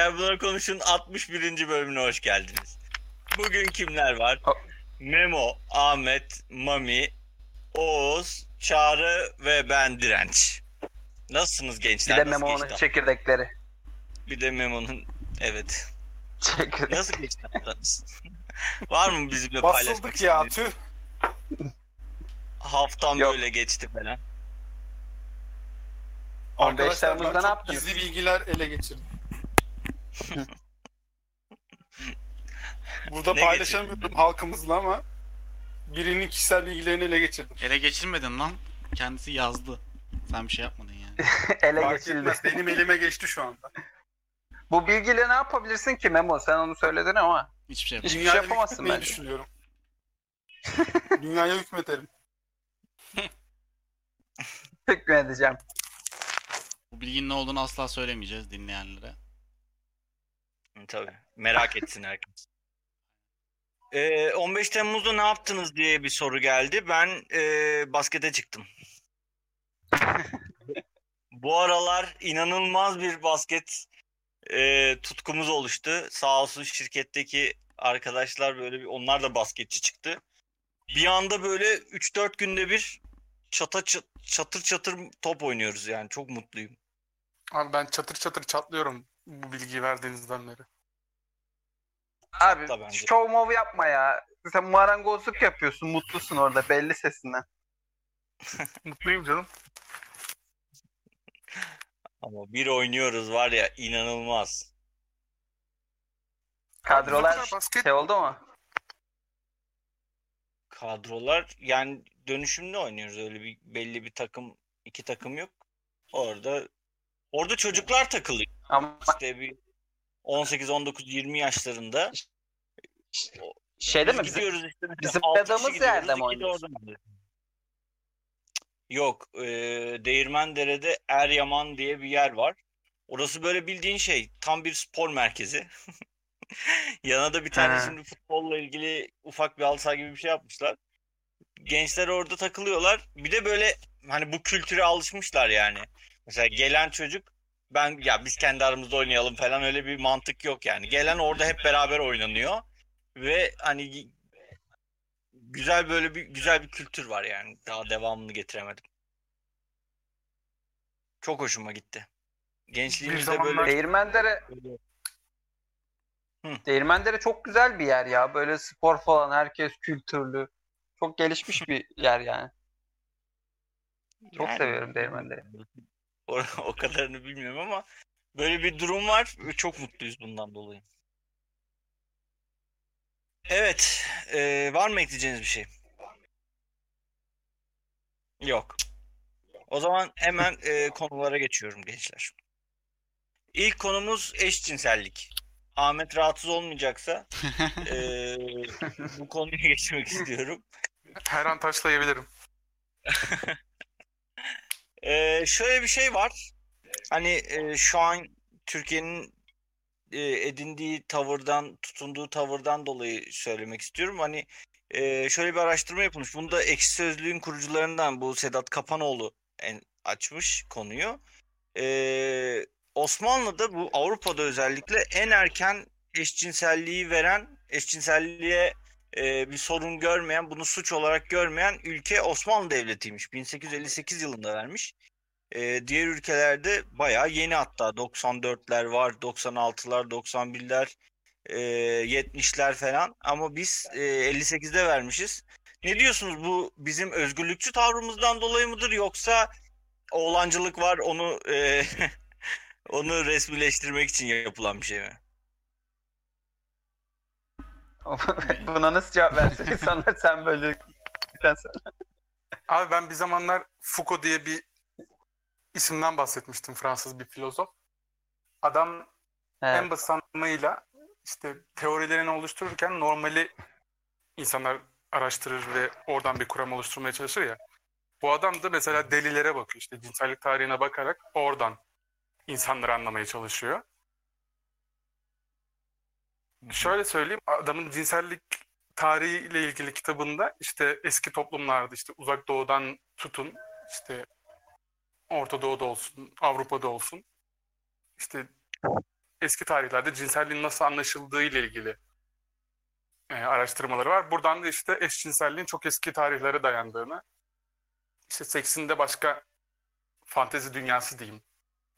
Gel Buna Konuş'un 61. bölümüne hoş geldiniz. Bugün kimler var? Memo, Ahmet, Mami, Oğuz, Çağrı ve ben Direnç. Nasılsınız Bir gençler? de Nasıl Memo'nun geçti? çekirdekleri. Bir de Memo'nun evet. Çekirdek. Nasıl geçti haftanız? var mı bizimle Basıldık paylaşmak ya istediğiniz? tüh. Haftam Yok. böyle geçti falan. 15 Arkadaşlar ben Temmuz'da ne çok yaptınız? Gizli bilgiler ele geçirdim. Burada Ne paylaşamıyorum halkımızla ama birinin kişisel bilgilerini ele geçirdim. Ele geçirmedin lan. Kendisi yazdı. Sen bir şey yapmadın yani. Ele Fark geçildi. etmez. Benim elime geçti şu anda. Bu bilgiyle ne yapabilirsin ki Memo? Sen onu söyledin ama. Hiçbir şey Hiçbir yapmadın. şey Dünyaya yapamazsın hükmetmeyi bence. düşünüyorum. Dünyaya hükmederim. Hükmedeceğim. Bu bilginin ne olduğunu asla söylemeyeceğiz dinleyenlere. Tabii. Merak etsin herkes. Ee, 15 Temmuz'da ne yaptınız diye bir soru geldi. Ben ee, baskete çıktım. Bu aralar inanılmaz bir basket ee, tutkumuz oluştu. Sağ olsun şirketteki arkadaşlar böyle bir onlar da basketçi çıktı. Bir anda böyle 3-4 günde bir çata çat- çatır çatır top oynuyoruz yani. Çok mutluyum. Abi ben çatır çatır çatlıyorum bu bilgiyi verdiğinizden beri. Abi da bence. şov mov yapma ya. Sen marangozluk yapıyorsun. Mutlusun orada belli sesinden. Mutluyum canım. Ama bir oynuyoruz var ya inanılmaz. Kadrolar basket- şey oldu mu? kadrolar yani dönüşümlü oynuyoruz öyle bir belli bir takım iki takım yok. Orada orada çocuklar takılıyor. Ama İşte bir 18 19 20 yaşlarında. şey değil mi? Bizim, gidiyoruz işte bizim gidiyoruz, yerde mi. Yok, e, Değirmendere'de Eryaman diye bir yer var. Orası böyle bildiğin şey, tam bir spor merkezi. Yana da bir tane Ha. şimdi futbolla ilgili ufak bir halı saha gibi bir şey yapmışlar. Gençler orada takılıyorlar. Bir de böyle hani bu kültüre alışmışlar yani. Mesela gelen çocuk ben ya biz kendi aramızda oynayalım falan öyle bir mantık yok yani. Gelen orada hep beraber oynanıyor ve hani güzel böyle bir güzel bir kültür var yani. Daha devamını getiremedim. Çok hoşuma gitti. Gençliğimizde zamanlar- böyle Değirmendere Hı. Değirmendere çok güzel bir yer ya. Böyle spor falan herkes kültürlü. Çok gelişmiş bir yer yani. Çok Yani- seviyorum Değirmendere'yi. O, o kadarını bilmiyorum ama böyle bir durum var ve çok mutluyuz bundan dolayı. Evet, e, var mı ekleyeceğiniz bir şey? Yok. O zaman hemen e, konulara geçiyorum gençler. İlk konumuz eşcinsellik. Ahmet rahatsız olmayacaksa e, bu konuya geçmek istiyorum. Her an taşlayabilirim. Ee, şöyle bir şey var. Hani e, şu an Türkiye'nin e, edindiği tavırdan, tutunduğu tavırdan dolayı söylemek istiyorum. Hani e, şöyle bir araştırma yapılmış. Bunu da Ekşi Sözlüğün kurucularından bu Sedat Kapanoğlu en, açmış konuyu. Ee, Osmanlı'da bu Avrupa'da özellikle en erken eşcinselliği veren, eşcinselliğe e, bir sorun görmeyen, bunu suç olarak görmeyen ülke Osmanlı Devleti'ymiş. 1858 yılında vermiş. E, diğer ülkelerde bayağı yeni hatta 94'ler var, 96'lar, 91'ler, e, 70'ler falan. Ama biz e, 58'de vermişiz. Ne diyorsunuz bu bizim özgürlükçü tavrımızdan dolayı mıdır yoksa oğlancılık var onu e, onu resmileştirmek için yapılan bir şey mi? Buna nasıl cevap versin insanlar sen böyle sen Abi ben bir zamanlar Foucault diye bir isimden bahsetmiştim Fransız bir filozof. Adam Evet. en basit anlamıyla işte teorilerini oluştururken normali insanlar araştırır ve oradan bir kuram oluşturmaya çalışır ya. Bu adam da mesela delilere bakıyor. işte cinsellik tarihine bakarak oradan insanları anlamaya çalışıyor. Şöyle söyleyeyim, adamın cinsellik tarihiyle ilgili kitabında işte eski toplumlarda işte uzak doğudan tutun işte Orta Doğu'da olsun, Avrupa'da olsun işte eski tarihlerde cinselliğin nasıl anlaşıldığı ile ilgili e, araştırmaları var. Buradan da işte eşcinselliğin çok eski tarihlere dayandığını, işte seksinde başka fantezi dünyası diyeyim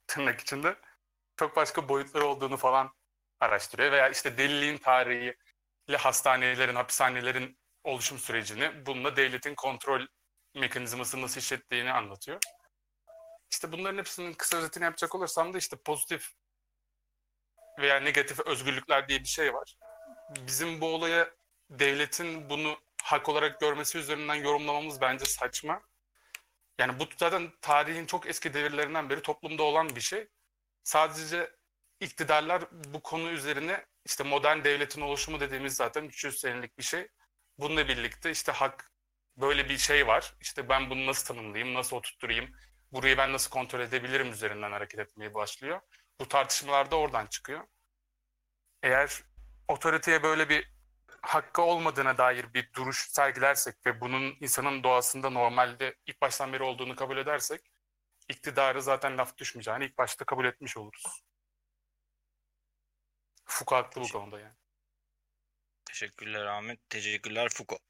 tırnak içinde çok başka boyutları olduğunu falan araştırıyor. Veya işte deliliğin tarihi ile hastanelerin, hapishanelerin oluşum sürecini, bununla devletin kontrol mekanizması nasıl işlettiğini anlatıyor. İşte bunların hepsinin kısa özetini yapacak olursam da işte pozitif veya negatif özgürlükler diye bir şey var. Bizim bu olaya devletin bunu hak olarak görmesi üzerinden yorumlamamız bence saçma. Yani bu zaten tarihin çok eski devirlerinden beri toplumda olan bir şey. Sadece iktidarlar bu konu üzerine işte modern devletin oluşumu dediğimiz zaten 300 senelik bir şey. Bununla birlikte işte hak böyle bir şey var. İşte ben bunu nasıl tanımlayayım, nasıl oturtturayım, burayı ben nasıl kontrol edebilirim üzerinden hareket etmeye başlıyor. Bu tartışmalar da oradan çıkıyor. Eğer otoriteye böyle bir hakkı olmadığına dair bir duruş sergilersek ve bunun insanın doğasında normalde ilk baştan beri olduğunu kabul edersek iktidarı zaten laf düşmeyeceğini ilk başta kabul etmiş oluruz. Foucault haklı bu konuda yani. Teşekkürler Ahmet. Teşekkürler Foucault.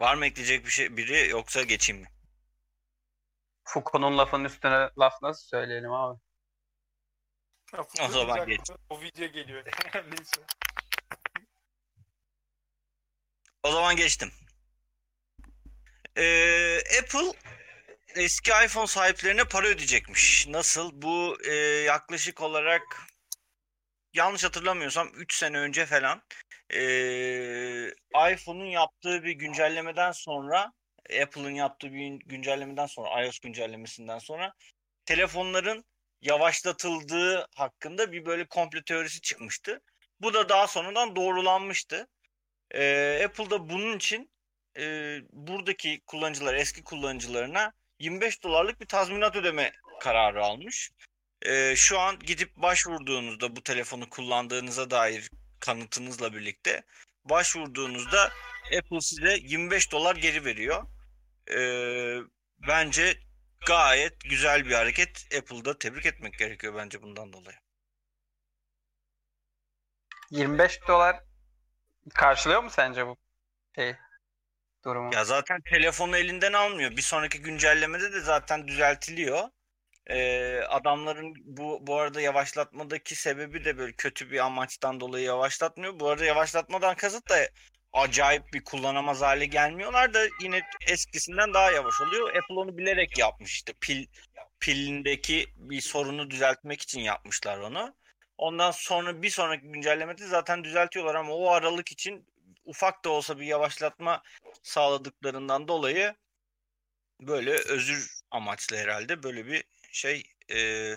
Var mı ekleyecek bir şey biri yoksa geçeyim mi? Foucault'un lafının üstüne laf nasıl söyleyelim abi? O zaman geç. O video geliyor. Neyse. O zaman geçtim. Ee, Apple eski iPhone sahiplerine para ödeyecekmiş. Nasıl? Bu e, yaklaşık olarak yanlış hatırlamıyorsam 3 sene önce falan e, iPhone'un yaptığı bir güncellemeden sonra Apple'ın yaptığı bir güncellemeden sonra iOS güncellemesinden sonra telefonların yavaşlatıldığı hakkında bir böyle komple teorisi çıkmıştı. Bu da daha sonradan doğrulanmıştı. Ee, Apple'da bunun için e, buradaki kullanıcılar, eski kullanıcılarına 25 dolarlık bir tazminat ödeme kararı almış. Ee, şu an gidip başvurduğunuzda bu telefonu kullandığınıza dair kanıtınızla birlikte başvurduğunuzda Apple size 25 dolar geri veriyor. Ee, bence gayet güzel bir hareket. Apple'da tebrik etmek gerekiyor bence bundan dolayı. 25 dolar karşılıyor mu sence bu şey durumu? Ya zaten telefonu elinden almıyor. Bir sonraki güncellemede de zaten düzeltiliyor. Ee, adamların bu bu arada yavaşlatmadaki sebebi de böyle kötü bir amaçtan dolayı yavaşlatmıyor. Bu arada yavaşlatmadan kasıt da acayip bir kullanamaz hale gelmiyorlar da yine eskisinden daha yavaş oluyor. Apple onu bilerek yapmış işte pil pilindeki bir sorunu düzeltmek için yapmışlar onu. Ondan sonra bir sonraki güncellemede zaten düzeltiyorlar ama o aralık için ufak da olsa bir yavaşlatma sağladıklarından dolayı böyle özür amaçlı herhalde böyle bir şey e,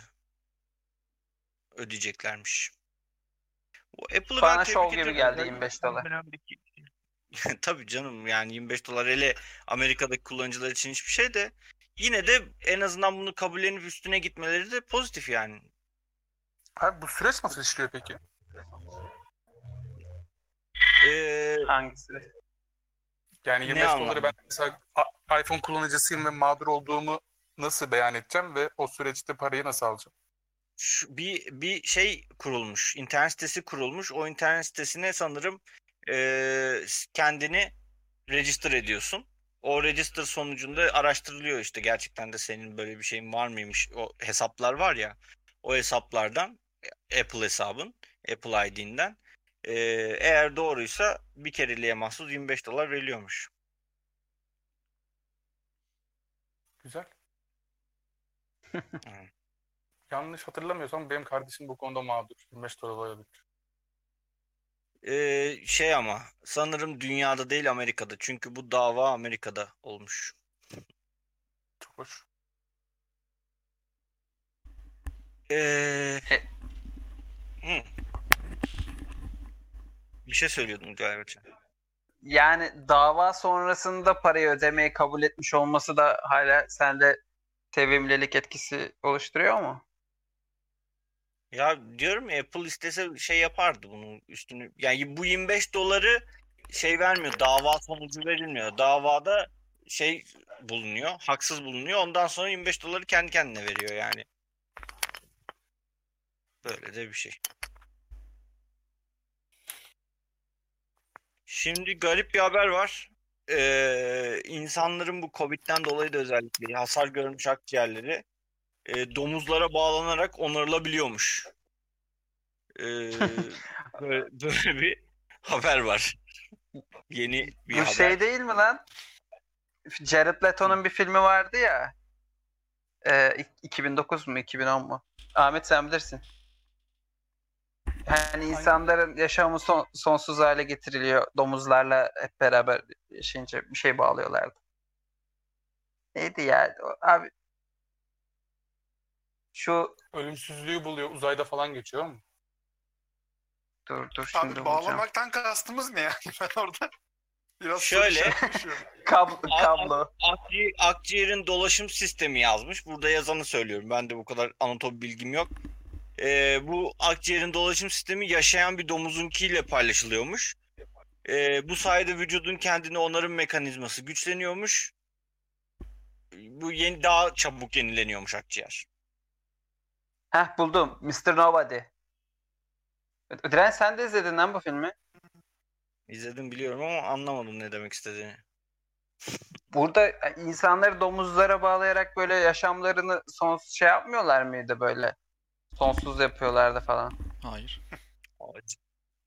ödeyeceklermiş. Apple'ı Bana ben şov gibi geldi 25 dolar. Tabii canım yani 25 dolar hele Amerika'daki kullanıcılar için hiçbir şey de yine de en azından bunu kabullenip üstüne gitmeleri de pozitif yani. Abi bu süreç nasıl işliyor peki? Ee, Hangisi? Yani Ne 25 doları anlamda? ben mesela iPhone kullanıcısıyım ve mağdur olduğumu nasıl beyan edeceğim ve o süreçte parayı nasıl alacağım? Şu, bir bir şey kurulmuş. internet sitesi kurulmuş. O internet sitesine sanırım eee, kendini register ediyorsun. O register sonucunda araştırılıyor işte gerçekten de senin böyle bir şeyin var mıymış. O hesaplar var ya. O hesaplardan Apple hesabın, Apple ID'nden eee, eğer doğruysa bir kereliğe mahsus 25 dolar veriliyormuş. Güzel. Yanlış hatırlamıyorsam benim kardeşim bu konuda mağdur. 25 dolar olabilir. Eee, şey ama sanırım dünyada değil Amerika'da. Çünkü bu dava Amerika'da olmuş. Çok hoş. Ee, hı. Bir şey söylüyordun galiba. Yani dava sonrasında parayı ödemeyi kabul etmiş olması da hala sende tevimlilik etkisi oluşturuyor mu? Ya diyorum ya Apple istese şey yapardı bunun üstünü. Yani bu 25 doları şey vermiyor. Dava sonucu verilmiyor. Davada şey bulunuyor. Haksız bulunuyor. Ondan sonra 25 doları kendi kendine veriyor yani. Böyle de bir şey. Şimdi garip bir haber var. Ee, insanların bu Covid'den dolayı da özellikle hasar görmüş akciğerleri e, domuzlara bağlanarak onarılabiliyormuş. Ee, böyle, böyle bir haber var. Yeni bir Bu haber. şey değil mi lan? Jared Leto'nun bir filmi vardı ya. İk- 2009 mu 2010 mu? Ahmet sen bilirsin. Yani insanların yaşamı son- sonsuz hale getiriliyor. Domuzlarla hep beraber yaşayınca bir şey bağlıyorlardı. Neydi ya? O- Abi şu Ölümsüzlüğü buluyor. Uzayda falan geçiyor mu? dur dur şimdi Abi bulacağım. bağlamaktan kastımız ne yani? Ben orada biraz Şöyle. soru işaretleşiyorum. Kablo, kablo. Akci- akciğerin dolaşım sistemi yazmış. Burada yazanı söylüyorum. Ben de bu kadar anatomi bilgim yok. Ee, bu akciğerin dolaşım sistemi yaşayan bir domuzunkiyle paylaşılıyormuş. Ee, bu sayede vücudun kendini onarım mekanizması güçleniyormuş. Bu yeni daha çabuk yenileniyormuş akciğer. Heh buldum. Mr. Nobody. Diren sen de izledin lan bu filmi. İzledim biliyorum ama anlamadım ne demek istediğini. Burada e, insanları domuzlara bağlayarak böyle yaşamlarını sonsuz şey yapmıyorlar mıydı böyle? Sonsuz yapıyorlardı falan. Hayır.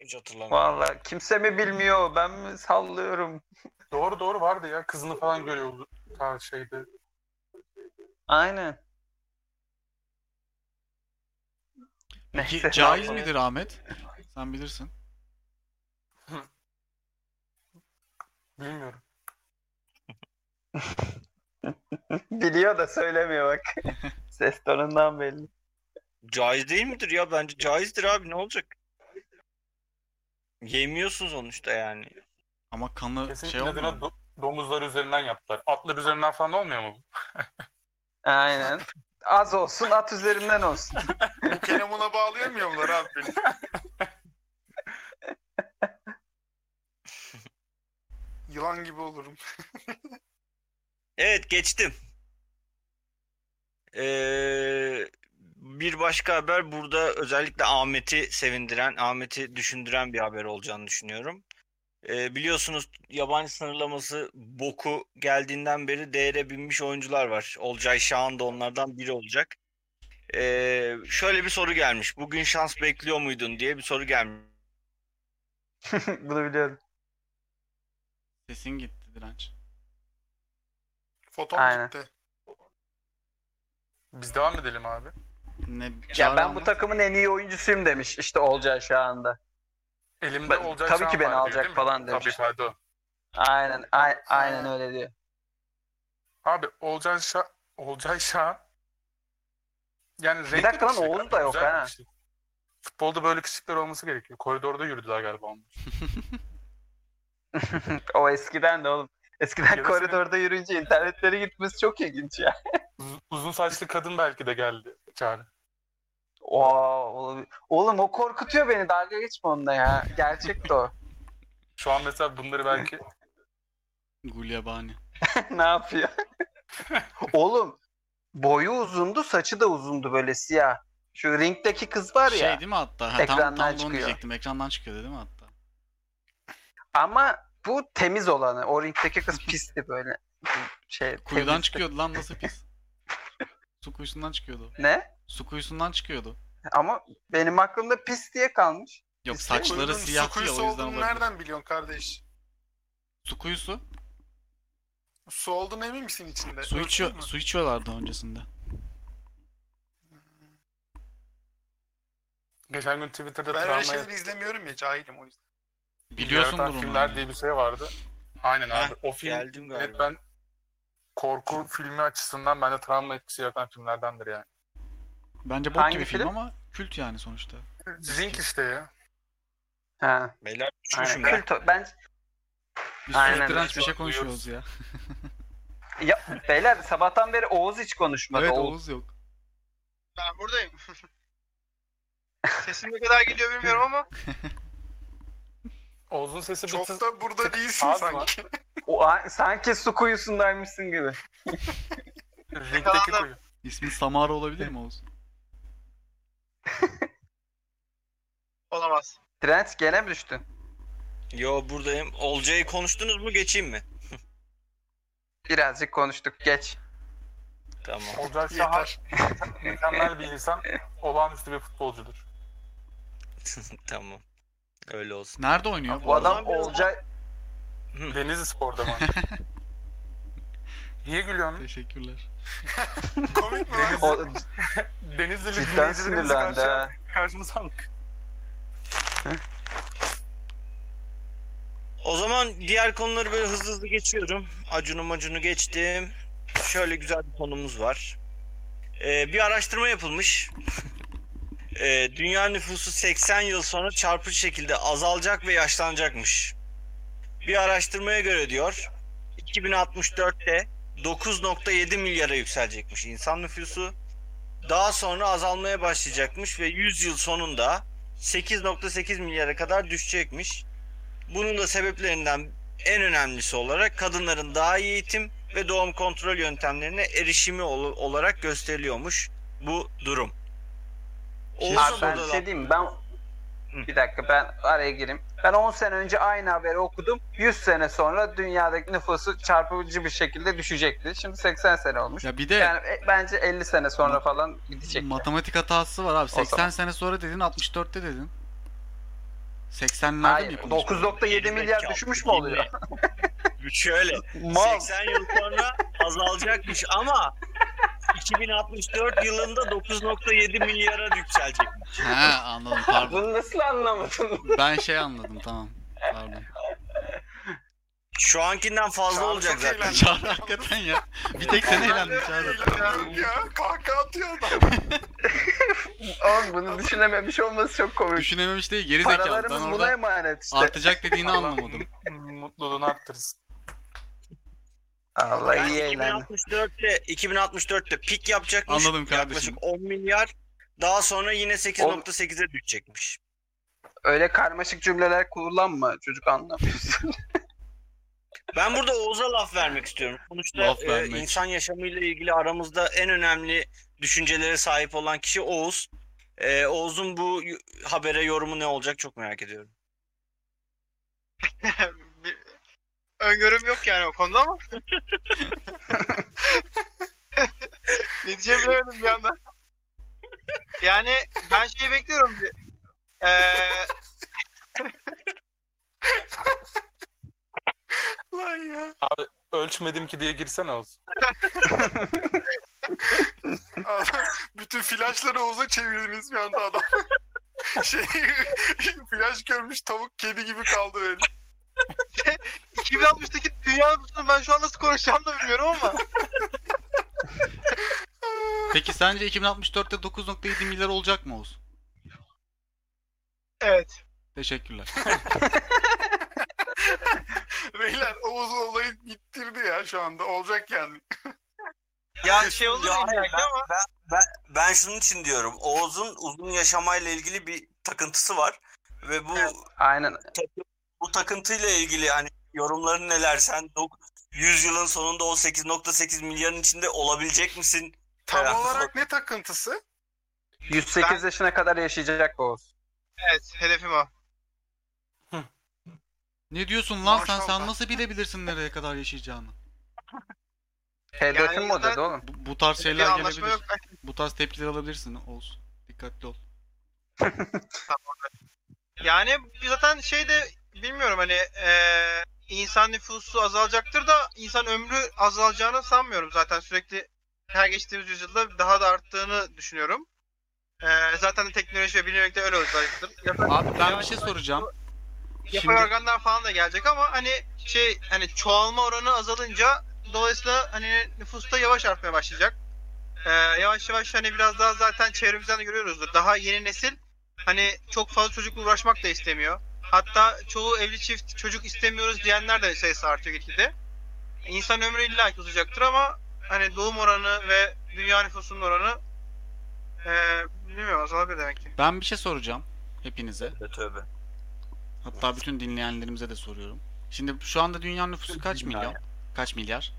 Hiç, hatırlamıyorum. Vallahi kimse mi bilmiyor? Ben mi sallıyorum? Doğru doğru vardı ya. Kızını falan görüyor bu tarz şeyde. Aynen. Peki Neyse, caiz yapalım? midir Ahmet? Sen bilirsin. Bilmiyorum. Biliyor da söylemiyor bak. Ses tonundan belli. Caiz değil midir ya? Bence caizdir abi ne olacak? Yemiyorsun sonuçta yani. Ama kanı şey inadına olmuyor. mu? do- domuzlar üzerinden yaptılar. Atlar üzerinden falan olmuyor mu? bu? Aynen. Az olsun at üzerinden olsun. Bu kelamına bağlayamıyorlar abi beni. Yılan gibi olurum. Evet geçtim. Ee, bir başka haber burada özellikle Ahmet'i sevindiren, Ahmet'i düşündüren bir haber olacağını düşünüyorum. Ee, biliyorsunuz yabancı sınırlaması boku geldiğinden beri değere binmiş oyuncular var. Olcay Şahan da onlardan biri olacak. Ee, şöyle bir soru gelmiş. Bugün şans bekliyor muydun diye bir soru gelmiş. Bunu biliyorum. Sesin gitti direnç. Fotom Aynen. gitti. Biz devam edelim abi. Ne Ya ben bu takımın en iyi oyuncusuyum demiş işte Olcay şu anda. Elimde Ben- olacak tabii ki beni diyor, alacak mi? falan demiş. Tabii Ferdo. Aynen a- aynen öyle diyor. Abi Olcay Şah, Olcay Şah yani renkli dakika lan, Oğuz da yok bir ha. Futbolda böyle kişilikler olması gerekiyor. Koridorda yürüdüler galiba onlar. o eskiden de oğlum. Eskiden da koridorda yürüyünce internetlere gitmesi çok ilginç ya. Uz- uzun saçlı kadın belki de geldi Çağrı. Oo, oğlum, oğlum o korkutuyor beni. Dalga geçme onunla ya. Gerçek de o. Şu an mesela bunları belki Gulyabani. ne yapıyor? oğlum boyu uzundu, saçı da uzundu böyle siyah. Şu ringdeki kız var ya. Şey değil mi hatta? Ha, tam, ekrandan tam da onu çıkıyor. diyecektim. Ekrandan çıkıyor değil mi hatta? Ama bu temiz olanı. O ringdeki kız pisti böyle. Şey, Kuyudan temizdi. çıkıyordu lan nasıl pis. Su kuyusundan çıkıyordu. Ne? Su kuyusundan çıkıyordu. Ama benim aklımda pis diye kalmış. Yok de saçları Kuyunun siyah su ya kuyusu o yüzden olduğunu olabilir. nereden biliyorsun kardeş? Su kuyusu. Su olduğunu emin misin içinde? Su Ölçtün içiyor, mü? su içiyorlardı öncesinde. geçen gün Twitter'da Ben öyle travmaya şeyleri izlemiyorum ya cahilim o yüzden. Biliyorsundur yaratan onu. filmler yani. diye bir şey vardı. Aynen Heh, abi. O film geldim galiba. evet ben korku filmi açısından bende travma etkisi yaratan filmlerdendir yani. Bence bok Hangi gibi film film? ama kült yani sonuçta. Zinc işte ya. Ha. Beyler Aynen. düşmüşüm ya. Kült ben Biz Aynen. direnç bir şey konuşuyoruz ya. ya beyler sabahtan beri Oğuz hiç konuşmadı. evet Oğuz. Oğuz yok. Ben buradayım. Sesim ne kadar geliyor bilmiyorum ama Oğuz'un sesi Çok tık da burada değilsin Az sanki. O, a- sanki su kuyusundaymışsın gibi. rinkteki kuyu. İsmi Samara olabilir mi Oğuz? Olamaz. Trent gene mi düştün? Yo buradayım. Olcay'ı konuştunuz mu geçeyim mi? Birazcık konuştuk. Geç. Tamam. Olcay Şahan Yeter. mükemmel bir insan, olağanüstü bir futbolcudur. tamam. Öyle olsun. Nerede oynuyor? Bu adam Olcay Denizli Spor'da mı? Niye gülüyorsun? Teşekkürler. Komik mi lan? o, Denizli'li cidden sinirlendi ha. karşımıza aldık. O zaman diğer konuları böyle hızlı hızlı geçiyorum. Acunu macunu geçtim. Şöyle güzel bir konumuz var. Ee, bir araştırma yapılmış. Ee, dünya nüfusu 80 yıl sonra çarpıcı şekilde azalacak ve yaşlanacakmış. Bir araştırmaya göre diyor 2064'te 9.7 milyara yükselecekmiş insan nüfusu. Daha sonra azalmaya başlayacakmış ve 100 yıl sonunda 8.8 milyara kadar düşecekmiş. Bunun da sebeplerinden en önemlisi olarak kadınların daha iyi eğitim ve doğum kontrol yöntemlerine erişimi ol- olarak gösteriliyormuş bu durum. Abi ben bir şey diyeyim? Ben Hı. bir dakika ben araya gireyim. Ben 10 sene önce aynı haberi okudum. 100 sene sonra dünyadaki nüfusu çarpıcı bir şekilde düşecekti. Şimdi 80 sene olmuş. Ya bir de Yani e, bence 50 sene sonra falan gidecek. matematik hatası var abi. 80 zaman. sene sonra dedin 64'te dedin. 80'lerde mi yapılmış? 9.7 milyar düşmüş mü oluyor? Şöyle Mal. 80 yıl sonra azalacakmış ama 2064 yılında 9.7 milyara yükselecekmiş. He anladım pardon. Bunu nasıl anlamadın? Ben şey anladım tamam. Pardon. Şu ankinden fazla Çağrı olacak çok zaten. eğlendi. Çağrı hakikaten ya. Bir tek sen eğlendin Çağrı. Ya, ya kahkaha atıyor adam. Oğlum bunu düşünememiş olması çok komik. Düşünememiş değil geri zekalı. Ben Paralarımız buna orada emanet işte. artacak dediğini anlamadım. Mutluluğunu arttırsın. Allah Yani iyi eğlendi. 2064'te 2064'te pik yapacakmış. Anladım kardeşim. Yaklaşık 10 milyar. Daha sonra yine 8.8'e düşecekmiş. Öyle karmaşık cümleler kullanma çocuk anlamıyor. Ben burada Oğuz'a laf vermek istiyorum. Sonuçta Laf e, vermek. insan yaşamıyla ilgili aramızda en önemli düşüncelere sahip olan kişi Oğuz. E, Oğuz'un bu habere yorumu ne olacak çok merak ediyorum. Öngörüm yok yani o konuda ama. ne diyeceğimi bilemedim bir anda. Yani ben şeyi bekliyorum. Ee, Lan ya. Ölçmedim ki diye girsene olsun. Adam, bütün flaşları Oğuz'a çevirdiniz bir anda adam. şey, flaş görmüş tavuk kedi gibi kaldı öyle. 2060'daki dünya nüfusunu ben şu an nasıl konuşacağımı da bilmiyorum ama. Peki sence 2064'te 9.7 milyar olacak mı Oğuz? Evet. Teşekkürler. Beyler Oğuz olayı gittirdi ya şu anda. Olacak yani. Yani şey olur Ya hayır, illaki ama. Ben, ben, ben şunun için diyorum. Oğuz'un uzun yaşamayla ilgili bir takıntısı var. Ve bu Evet. Aynen. bu takıntıyla ilgili hani yorumların neler? Sen dok- 100 yılın sonunda o 8.8 milyarın içinde olabilecek misin? Tam Evet. olarak ne takıntısı? 108 yaşına kadar yaşayacak Oğuz. Evet hedefim o. Ne diyorsun lan sen? Sen Maşallah. nasıl bilebilirsin nereye kadar yaşayacağını? Hedefim o zaten- dedi oğlum. Bu, bu tarz şeyler gelebilir. yok. Bu tarz tepkiler alabilirsin Oğuz. Dikkatli ol. Yani zaten şey de bilmiyorum hani eee, insan nüfusu azalacaktır da insan ömrü azalacağını sanmıyorum zaten sürekli her geçtiğimiz yüzyılda daha da arttığını düşünüyorum. Eee, zaten de teknoloji ve bilim de öyle olacaktır. Yapay, Abi ben bir şey soracağım. yapay Şimdi organlar falan da gelecek ama hani şey hani çoğalma oranı azalınca dolayısıyla hani nüfusta yavaş artmaya başlayacak. Eee, yavaş yavaş hani biraz daha zaten çevremizden de görüyoruzdur. Daha yeni nesil hani çok fazla çocukla uğraşmak da istemiyor. Hatta çoğu evli çift çocuk istemiyoruz diyenler de sayısı artıyor gitgide. İnsan ömrü illa ki uzayacaktır ama hani doğum oranı ve dünya nüfusunun oranı eee bilmiyorum azalabilir demek ki. ben bir şey soracağım hepinize. Tövbe tövbe. Hatta bütün dinleyenlerimize de soruyorum. Şimdi şu anda dünya nüfusu kaç milyon? Kaç milyar?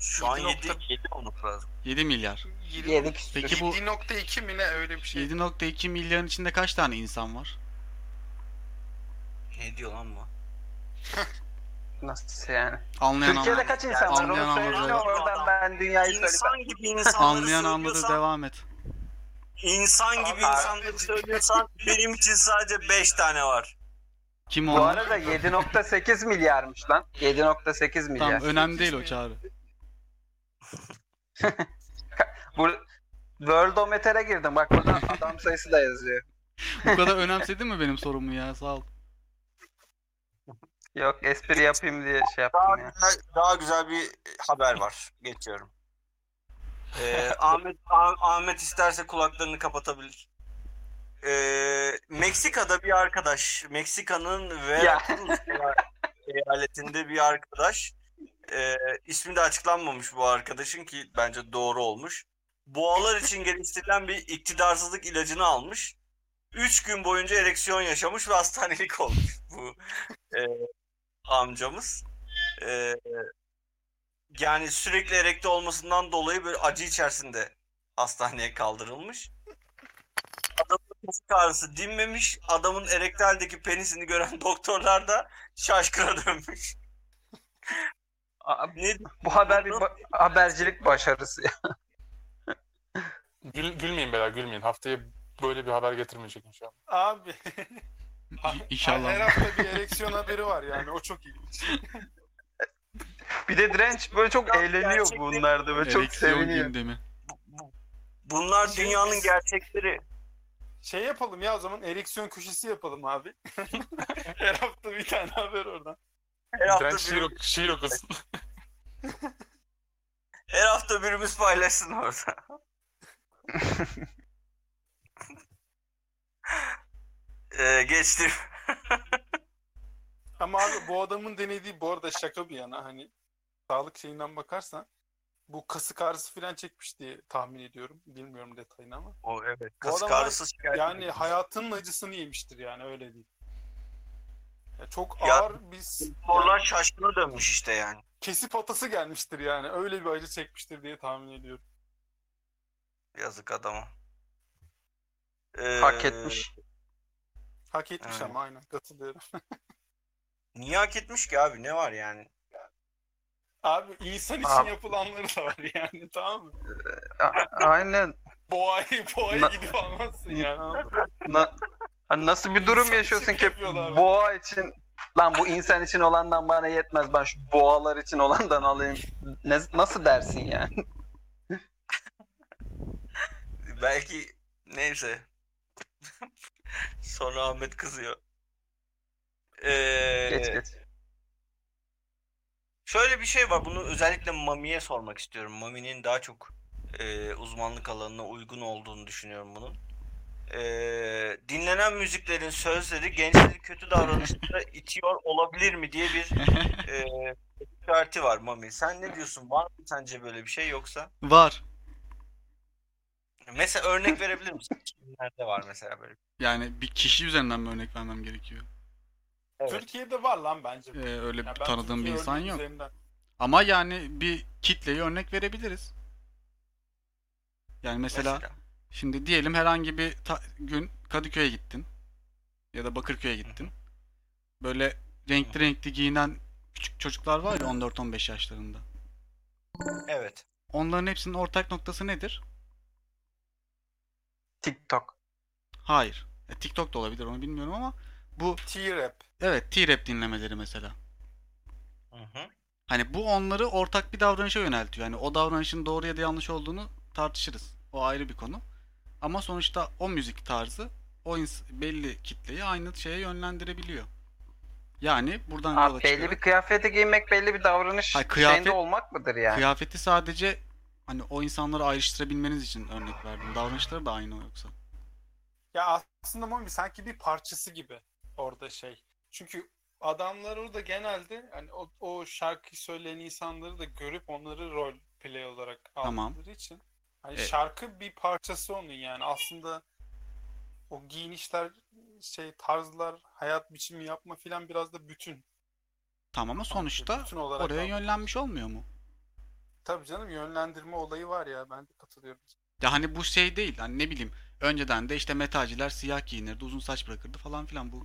Şu an 7 7.7 7 olması lazım. 7 milyar. Yedik. Peki bu 7.2 mi ne öyle bir şey. 7.2 milyarın içinde kaç tane insan var? Ne diyor lan bu? Nasıl yani? Anlayan Türkiye'de anladı. kaç insan var Anlayan onu söyle anladı. oradan ben dünyayı söyleyeyim. İnsan gibi insanları Anlayan anladı söylüyorsan, devam et. insan gibi Abi- insanları söylüyorsan benim için sadece 5 tane var. Kim Bu onlar? arada 7.8 milyarmış lan. 7.8 milyar. Tamam önemli değil o çağrı. Bu Worldometer'e girdim. Bak burada adam sayısı da yazıyor. Bu kadar önemsedin mi benim sorumu ya? Sağ ol. Yok espri yapayım diye şey Daha yaptım ya. güzel, daha güzel bir haber var. Geçiyorum. Ee, Ahmet Ah- Ahmet isterse kulaklarını kapatabilir. Ee, Meksika'da bir arkadaş, Meksika'nın Veracruz eyaletinde bir arkadaş. Ee, ismi de açıklanmamış bu arkadaşın ki bence doğru olmuş. Boğalar için geliştirilen bir iktidarsızlık ilacını almış. 3 gün boyunca ereksiyon yaşamış ve hastanelik olmuş bu e, amcamız. Ee, yani sürekli erekte olmasından dolayı böyle acı içerisinde hastaneye kaldırılmış. Adamın kasık ağrısı dinmemiş. Adamın erektaldeki penisini gören doktorlar da şaşkına dönmüş. Abi, Ne bu haber bir ba- habercilik başarısı ya. Gül, gülmeyin beyler gülmeyin. Haftaya böyle bir haber getirmeyecek inşallah. Abi. İnşallah. Her hafta bir ereksiyon haberi var yani. O çok ilginç. Bir de direnç böyle çok Ya eğleniyor gerçekten- bunlarda böyle çok Ereksiyon seviniyor. gündemi. bu- bu- bunlar dünyanın gerçekleri. Şey yapalım ya o zaman ereksiyon köşesi yapalım abi. Her hafta bir tane haber oradan. Her hafta, Direnç şiir, bir, ok- şiir okusun. her hafta birimiz paylaşsın orada. ee, geçtim. Ama abi bu adamın denediği bu arada şaka bir yana hani sağlık şeyinden bakarsan bu kasık ağrısı falan çekmiş diye tahmin ediyorum. Bilmiyorum detayını ama. O evet. Bu Kasık ağrısı Yani hayatının acısını yemiştir yani öyle değil. Ya çok Ya, ağır bir Doktorlar şaşkına dönmüş işte yani. kesip atası gelmiştir yani. Öyle bir acı çekmiştir diye tahmin ediyorum. Yazık adama. Ee, Hak etmiş. Hak etmiş Aynen. ama aynen katılıyorum. Niye hak etmiş ki abi? Ne var yani? Abi insan için Abi- yapılanları da var yani tamam mı? A- Aynen. Boğayı, boğayı Na- gidip almazsın yani. Na- Hani nasıl bir durum İnsan yaşıyorsun ki boğa için lan bu insan için olandan bana yetmez ben şu boğalar için olandan alayım. Ne, nasıl dersin yani? Belki neyse. Sonra Ahmet kızıyor. Ee, Geç geç. Şöyle bir şey var. Bunu özellikle Mami'ye sormak istiyorum. Mami'nin daha çok e, uzmanlık alanına uygun olduğunu düşünüyorum bunun. E, dinlenen müziklerin sözleri gençleri kötü davranışlara itiyor olabilir mi diye bir e, işareti var Mami. Sen ne diyorsun? Var mı sence böyle bir şey yoksa? Var. Mesela örnek verebilir misin? Nerede var mesela böyle? Yani bir kişi üzerinden mi örnek vermem gerekiyor? Evet. Türkiye'de var lan bence. Ee, öyle Ya bir tanıdığım bir insan yok. üzerinden- Ama yani bir kitleye örnek verebiliriz. Yani mesela, şimdi diyelim herhangi bir gün Kadıköy'e gittin ya da Bakırköy'e gittin. Böyle renkli renkli giyinen küçük çocuklar var ya 14-15 yaşlarında. Evet. Onların hepsinin ortak noktası nedir? TikTok. Hayır. E, TikTok da olabilir onu bilmiyorum ama bu T-rap. evet T-rap dinlemeleri mesela. Hı hı. Hani bu onları ortak bir davranışa yöneltiyor. Yani o davranışın doğru ya da yanlış olduğunu tartışırız. O ayrı bir konu. Ama sonuçta o müzik tarzı o ins- belli kitleyi aynı şeye yönlendirebiliyor. Yani buradan yola Abi belli çıkarak bir kıyafeti giymek belli bir davranış Hayır, kıyafet- şeyinde olmak mıdır yani? kıyafeti sadece hani o insanları ayrıştırabilmeniz için örnek verdim. Davranışları da aynı yoksa. Ya aslında Mami sanki bir parçası gibi orada şey. Çünkü adamlar orada genelde hani o, o şarkıyı söyleyen insanları da görüp onları rol play olarak Tamam. aldıkları için hani E- şarkı bir parçası onun yani aslında o giyinişler şey tarzlar hayat biçimi yapma filan biraz da bütün. Tamam ama sonuçta bütün olarak oraya aldı. yönlenmiş olmuyor mu? Tabii canım yönlendirme olayı var ya ben de katılıyorum. Ya hani bu şey değil. Hani ne bileyim önceden de işte metalciler siyah giyinirdi, uzun saç bırakırdı falan filan bu.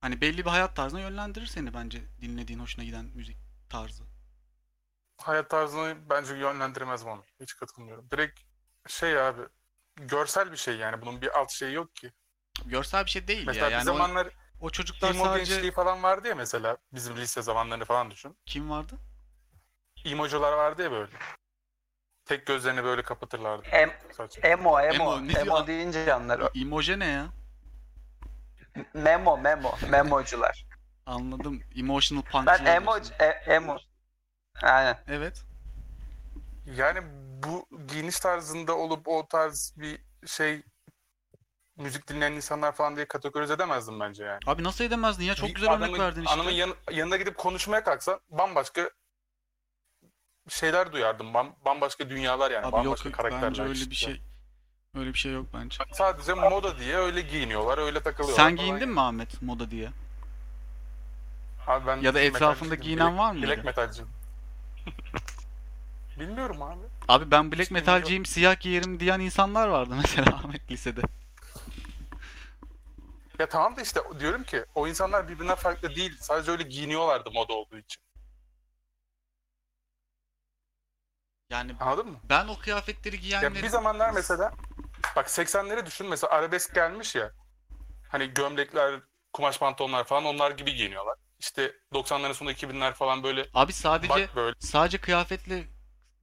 Hani belli bir hayat tarzına yönlendirir seni bence dinlediğin hoşuna giden müzik tarzı. Hayat tarzını bence yönlendirmez bana. Hiç katılmıyorum. Direkt şey abi görsel bir şey yani. Bunun bir alt şeyi yok ki. Görsel bir şey değil Mesela ya. bir Yani o, zamanlar o çocuklar emo sadece gençliği falan vardı ya mesela. Bizim lise zamanlarını falan düşün. kim vardı? Emocular vardı ya böyle. Tek gözlerini böyle kapatırlardı. Em, emo, emo. Emo, Emo, ne deyince anlar. o. Emoji ne ya? Memo, memo. Memocular. Anladım. Emotional punk. Ben emo, e, emo. Aynen. Evet. Yani bu giyiniş tarzında olup o tarz bir şey müzik dinleyen insanlar falan diye kategorize edemezdim bence yani. Abi nasıl edemezdin ya? Çok Bir güzel örnek adamın- verdin işte. Adamın yan- yanına gidip konuşmaya kalksan bambaşka şeyler duyardım. Bam- bambaşka dünyalar yani. Abi yok bambaşka karakterler. bence öyle işte. bir şey. Öyle bir şey yok bence. Sadece moda diye öyle giyiniyorlar, öyle takılıyorlar. Sen giyindin yani. mi Ahmet moda diye? Abi ben Ya da etrafında giyinen var mıydı? Black metalciyim. Bilmiyorum abi. Abi ben black Hiç metalciyim, siyah giyerim diyen insanlar vardı mesela Ahmet lisede. Ya tamam da işte diyorum ki o insanlar birbirinden farklı değil. Sadece öyle giyiniyorlardı moda olduğu için. Yani Anladın mı? ben o kıyafetleri Ya giyenleri bir zamanlar mesela bak 80'leri düşün mesela arabesk gelmiş ya. Hani gömlekler, kumaş pantolonlar falan onlar gibi giyiniyorlar. İşte 90'ların sonu 2000'ler falan böyle abi sadece bak böyle sadece kıyafetle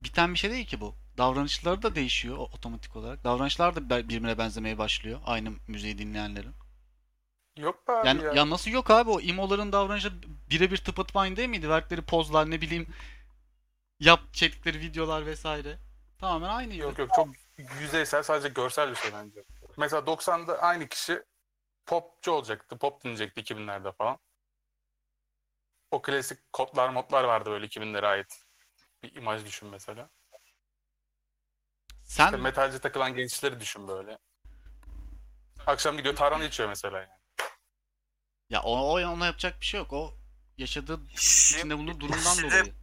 biten bir şey değil ki bu. Davranışları da değişiyor otomatik olarak. Davranışlar da birbirine benzemeye başlıyor aynı müziği dinleyenlerin. yok be abi Yani ya. ya nasıl yok abi o imoların davranışı birebir tıpatıp aynı değil miydi? Verdikleri pozlar ne bileyim yap çektikleri videolar vesaire. Tamamen aynıydı. Yok yok çok yüzeysel sadece görsel bir şey bence. Mesela 90'da aynı kişi popçu olacaktı. Pop dinleyecekti 2000'lerde falan. O klasik kodlar modlar vardı böyle 2000'lere ait. Bir imaj düşün mesela. Sen İşte metalci takılan gençleri düşün böyle. Akşam gidiyor tarhana içiyor mesela yani. ya o, o ona yapacak bir şey yok. O yaşadığı Şimdi içinde bulunduğu durumdan size- dolayı.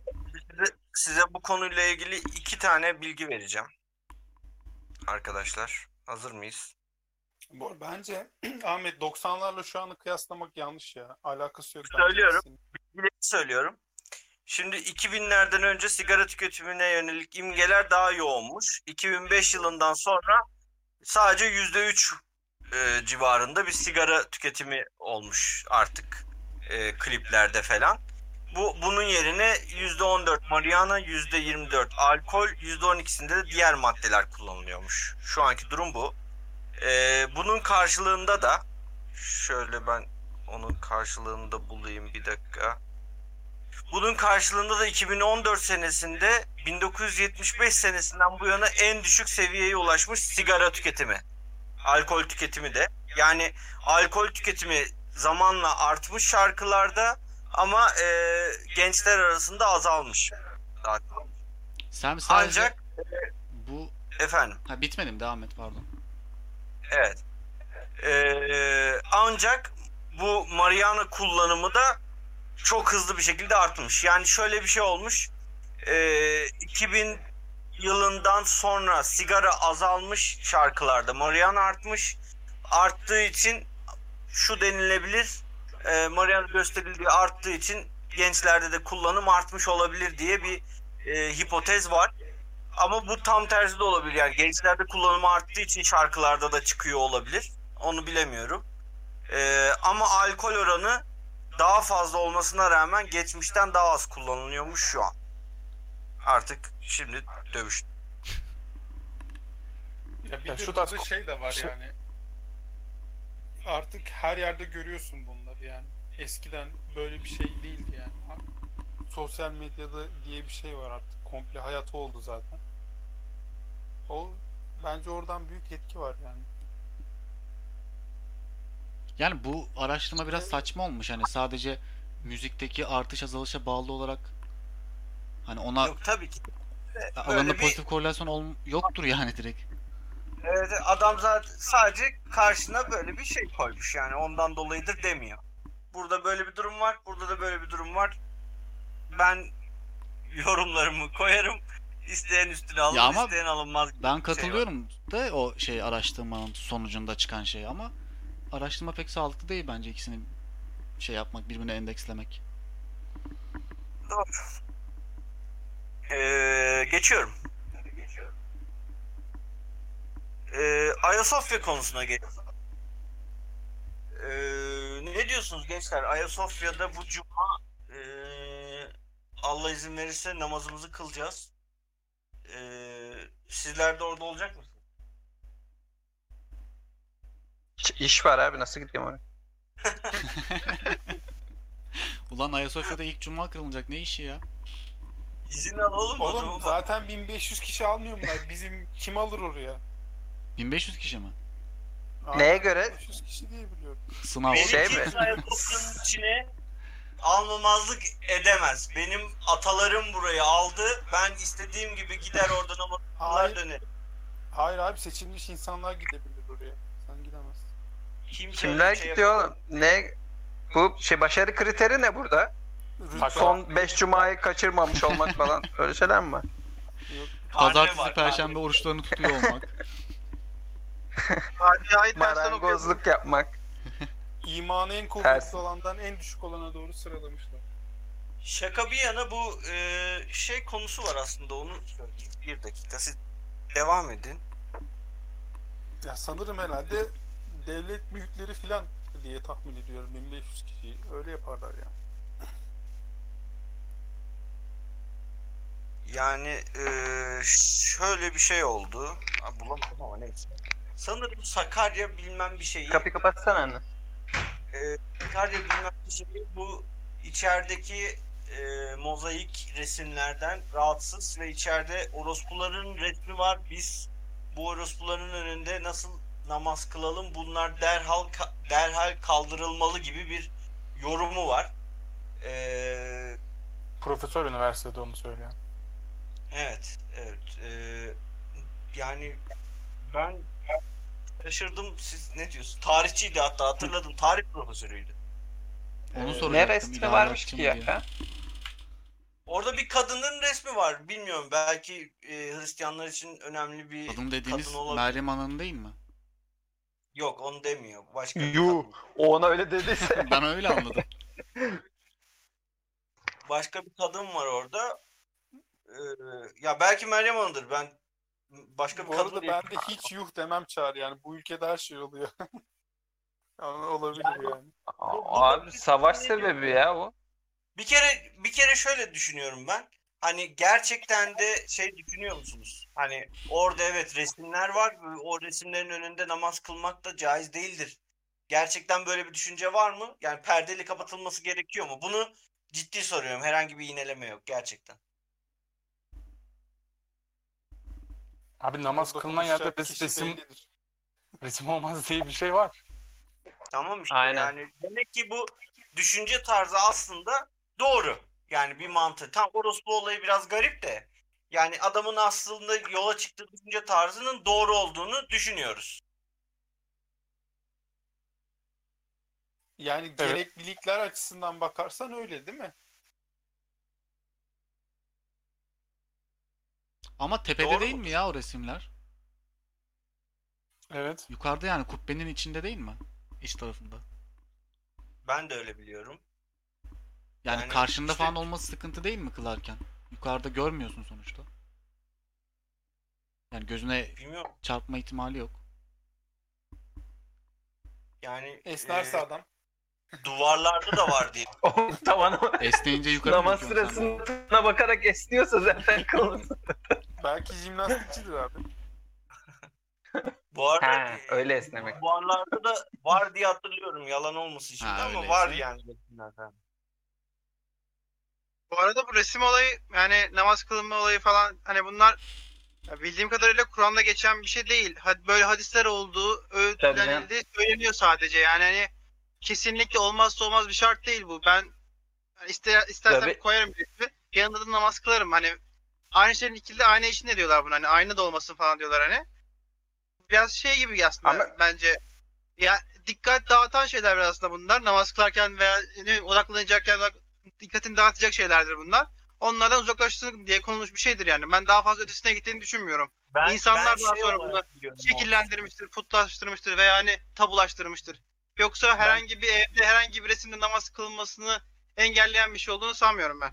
size, size bu konuyla ilgili iki tane bilgi vereceğim. Arkadaşlar hazır mıyız? Bu, bence Ahmet 90'larla şu anı kıyaslamak yanlış ya. Alakası yok. Söylüyorum. bence. Bileti söylüyorum. Şimdi 2000'lerden önce sigara tüketimine yönelik imgeler daha yoğunmuş. 2005 yılından sonra sadece %3 e, civarında bir sigara tüketimi olmuş artık e, kliplerde falan. Bu bunun yerine %14 marihuana, %24 alkol, %12'sinde de diğer maddeler kullanılıyormuş. Şu anki durum bu. E, bunun karşılığında da şöyle ben onun karşılığını da bulayım bir dakika. Bunun karşılığında da 2014 senesinde 1975 senesinden bu yana en düşük seviyeye ulaşmış sigara tüketimi. Alkol tüketimi de. Yani alkol tüketimi zamanla artmış şarkılarda ama e, gençler arasında azalmış. Zaten. Sen sadece Ancak bu efendim ha bitmedim devam et pardon. Evet. Ee, ancak bu marihuana kullanımı da çok hızlı bir şekilde artmış. Yani şöyle bir şey olmuş. Ee, 2000 yılından sonra sigara azalmış şarkılarda marihuana artmış. Arttığı için şu denilebilir. E, marihuana gösterildiği arttığı için gençlerde de kullanım artmış olabilir diye bir e, hipotez var. Ama bu tam tersi de olabilir. Yani gençlerde kullanımı arttığı için şarkılarda da çıkıyor olabilir. Onu bilemiyorum. Ee, ama alkol oranı daha fazla olmasına rağmen geçmişten daha az kullanılıyormuş şu an. Artık şimdi dövüş. Ya bir Ya şu tarz- şey de var şey- yani. Artık her yerde görüyorsun bunları yani. Eskiden böyle bir şey değildi yani. Sosyal medyada diye bir şey var artık. Komple hayatı oldu zaten. O bence oradan büyük etki var yani. Yani bu araştırma biraz saçma olmuş. Hani sadece müzikteki artış azalışa bağlı olarak hani ona Yok tabii ki. Böyle bir pozitif korelasyon ol- yoktur yani direkt. evet, adam zaten sadece karşına böyle bir şey koymuş yani ondan dolayıdır demiyor. Burada böyle bir durum var, burada da böyle bir durum var. Ben yorumlarımı koyarım. İsteyen üstüne alır, isteyen alınmaz. Ben şey var. katılıyorum da o şey araştırmanın sonucunda çıkan şey ama araştırma pek sağlıklı değil bence ikisini şey yapmak, birbirine endekslemek. Doğru. Ee, geçiyorum. Ee, Ayasofya konusuna gel. Ee, ne diyorsunuz gençler? Ayasofya'da bu cuma ee, Allah izin verirse namazımızı kılacağız. Ee, sizler de orada olacak mısınız? İş var abi nasıl gideyim oraya? Ulan Ayasofya'da ilk cuma kırılacak ne işi ya? İzin alalım o zaman. Oğlum zaten 1500 kişi almıyor bunlar. Bizim kim alır oraya? 1500 kişi mi? Neye göre? 1500 kişi diye biliyorum. Sınav. Beni Şey mi? kimse Ayasofya'nın içine almamazlık edemez. Benim atalarım burayı aldı. Ben istediğim gibi gider orada namaz kılar Hayır, dönerim. hayır abi seçilmiş insanlar gidebilir oraya. Kimse Kimler şey gidiyor yapamaz. oğlum? Ne? Bu şey başarı kriteri ne burada? Rütbe Son 5 cumayı kaçırmamış olmak falan öyle şeyler mi var? yok. Pazartesi, var, perşembe karne. oruçlarını tutuyor olmak. Marangozluk yapmak. İmanı en kuvvetli olandan en düşük olana doğru sıralamışlar. Şaka bir yana bu e, şey konusu var aslında onu söyleyeyim. Bir dakika siz devam edin. Ya sanırım herhalde devlet mülkleri filan diye tahmin ediyorum 1500 kişi. Öyle yaparlar ya. Yani e, şöyle bir şey oldu. Ha, bulamadım ama neyse. Sanırım Sakarya bilmem bir şeyi. Kapıyı kapatsana anne. e, Sakarya bilmem bir şeyi bu içerideki e, mozaik resimlerden rahatsız ve içeride orospuların resmi var. Biz bu orospuların önünde nasıl namaz kılalım? Bunlar derhal derhal kaldırılmalı gibi bir yorumu var. E, Profesör üniversitede onu söylüyor. Evet, evet. Ee, yani ben şaşırdım. Siz ne diyorsunuz? Tarihçiydi hatta hatırladım. Tarih profesörüydü. Onu Ee, soracaktım. Ne resmi varmış mı ki ya? diye. Orada bir kadının resmi var. Bilmiyorum. Belki e, Hristiyanlar için önemli bir Kadın dediğiniz kadın olabilir. Meryem Ana'nın değil mi? Yok, onu demiyor. Başka bir Yuh. kadın. O ona öyle dediyse. Ben öyle anladım. Başka bir kadın var orada. Ee, ya belki Meryem Hanım'dır. Ben başka bir Bu kadın arada ben de hiç yuh demem çağır yani. Bu ülkede her şey oluyor. yani olabilir yani. Abi savaş sebebi ya bu. Bir kere bir kere şöyle düşünüyorum ben. Hani gerçekten de şey düşünüyor musunuz? Hani orada evet resimler var. ve O resimlerin önünde namaz kılmak da caiz değildir. Gerçekten böyle bir düşünce var mı? Yani perdeli kapatılması gerekiyor mu? Bunu ciddi soruyorum. Herhangi bir iğneleme yok gerçekten. Abi namaz kılınan yerde res- resim, resim olmaz diye bir şey var. Tamam işte Aynen. yani demek ki bu düşünce tarzı aslında doğru. Yani bir mantığı. Tam orospu olayı biraz garip de. Yani adamın aslında yola çıktığı düşünce tarzının doğru olduğunu düşünüyoruz. Yani gereklilikler açısından bakarsan öyle değil mi? Ama tepede Doğru değil mu? mi ya o resimler? Evet. Yukarıda yani kubbenin içinde değil mi? İç tarafında. Ben de öyle biliyorum. Yani, Yani karşında işte- falan olması sıkıntı değil mi kılarken? Yukarıda görmüyorsun sonuçta. Yani gözüne Bilmiyorum. çarpma ihtimali yok. Yani Esnerse e, adam. duvarlarda da var diye. O tavanı Esneyince yukarı namaz sırasında bakarak esniyorsa zaten kılın. Belki jimnastikçidir abi. Bu arada Ha, e, öyle esnemek. duvarlarda da var diye hatırlıyorum. Yalan olmasın şimdi Ha, ama var yani. Bu arada bu resim olayı yani namaz kılınma olayı falan hani bunlar ya bildiğim kadarıyla Kur'an'da geçen bir şey değil. Had- Böyle hadisler olduğu öğütlenildiği söyleniyor sadece. Yani hani kesinlikle olmazsa olmaz bir şart değil bu. Ben yani iste, istersem Tabii. koyarım resmi. Yanında da namaz kılarım. Hani aynı şeyin ikili aynı için ne diyorlar buna? Hani aynı da olmasın falan diyorlar hani. Biraz şey gibi aslında Ama- bence. Ya dikkat dağıtan şeyler biraz aslında bunlar. Namaz kılarken veya ne bileyim, odaklanacakken dikkatini dağıtacak şeylerdir bunlar. Onlardan uzaklaştırın diye konulmuş bir şeydir yani. Ben daha fazla ötesine gittiğini düşünmüyorum. Ben, İnsanlar ben daha şey sonra bunu. Şekillendirmiştir, putlaştırmıştır veya hani tabulaştırmıştır. Yoksa herhangi bir evde herhangi bir resimde namaz kılınmasını engelleyen bir şey olduğunu sanmıyorum ben.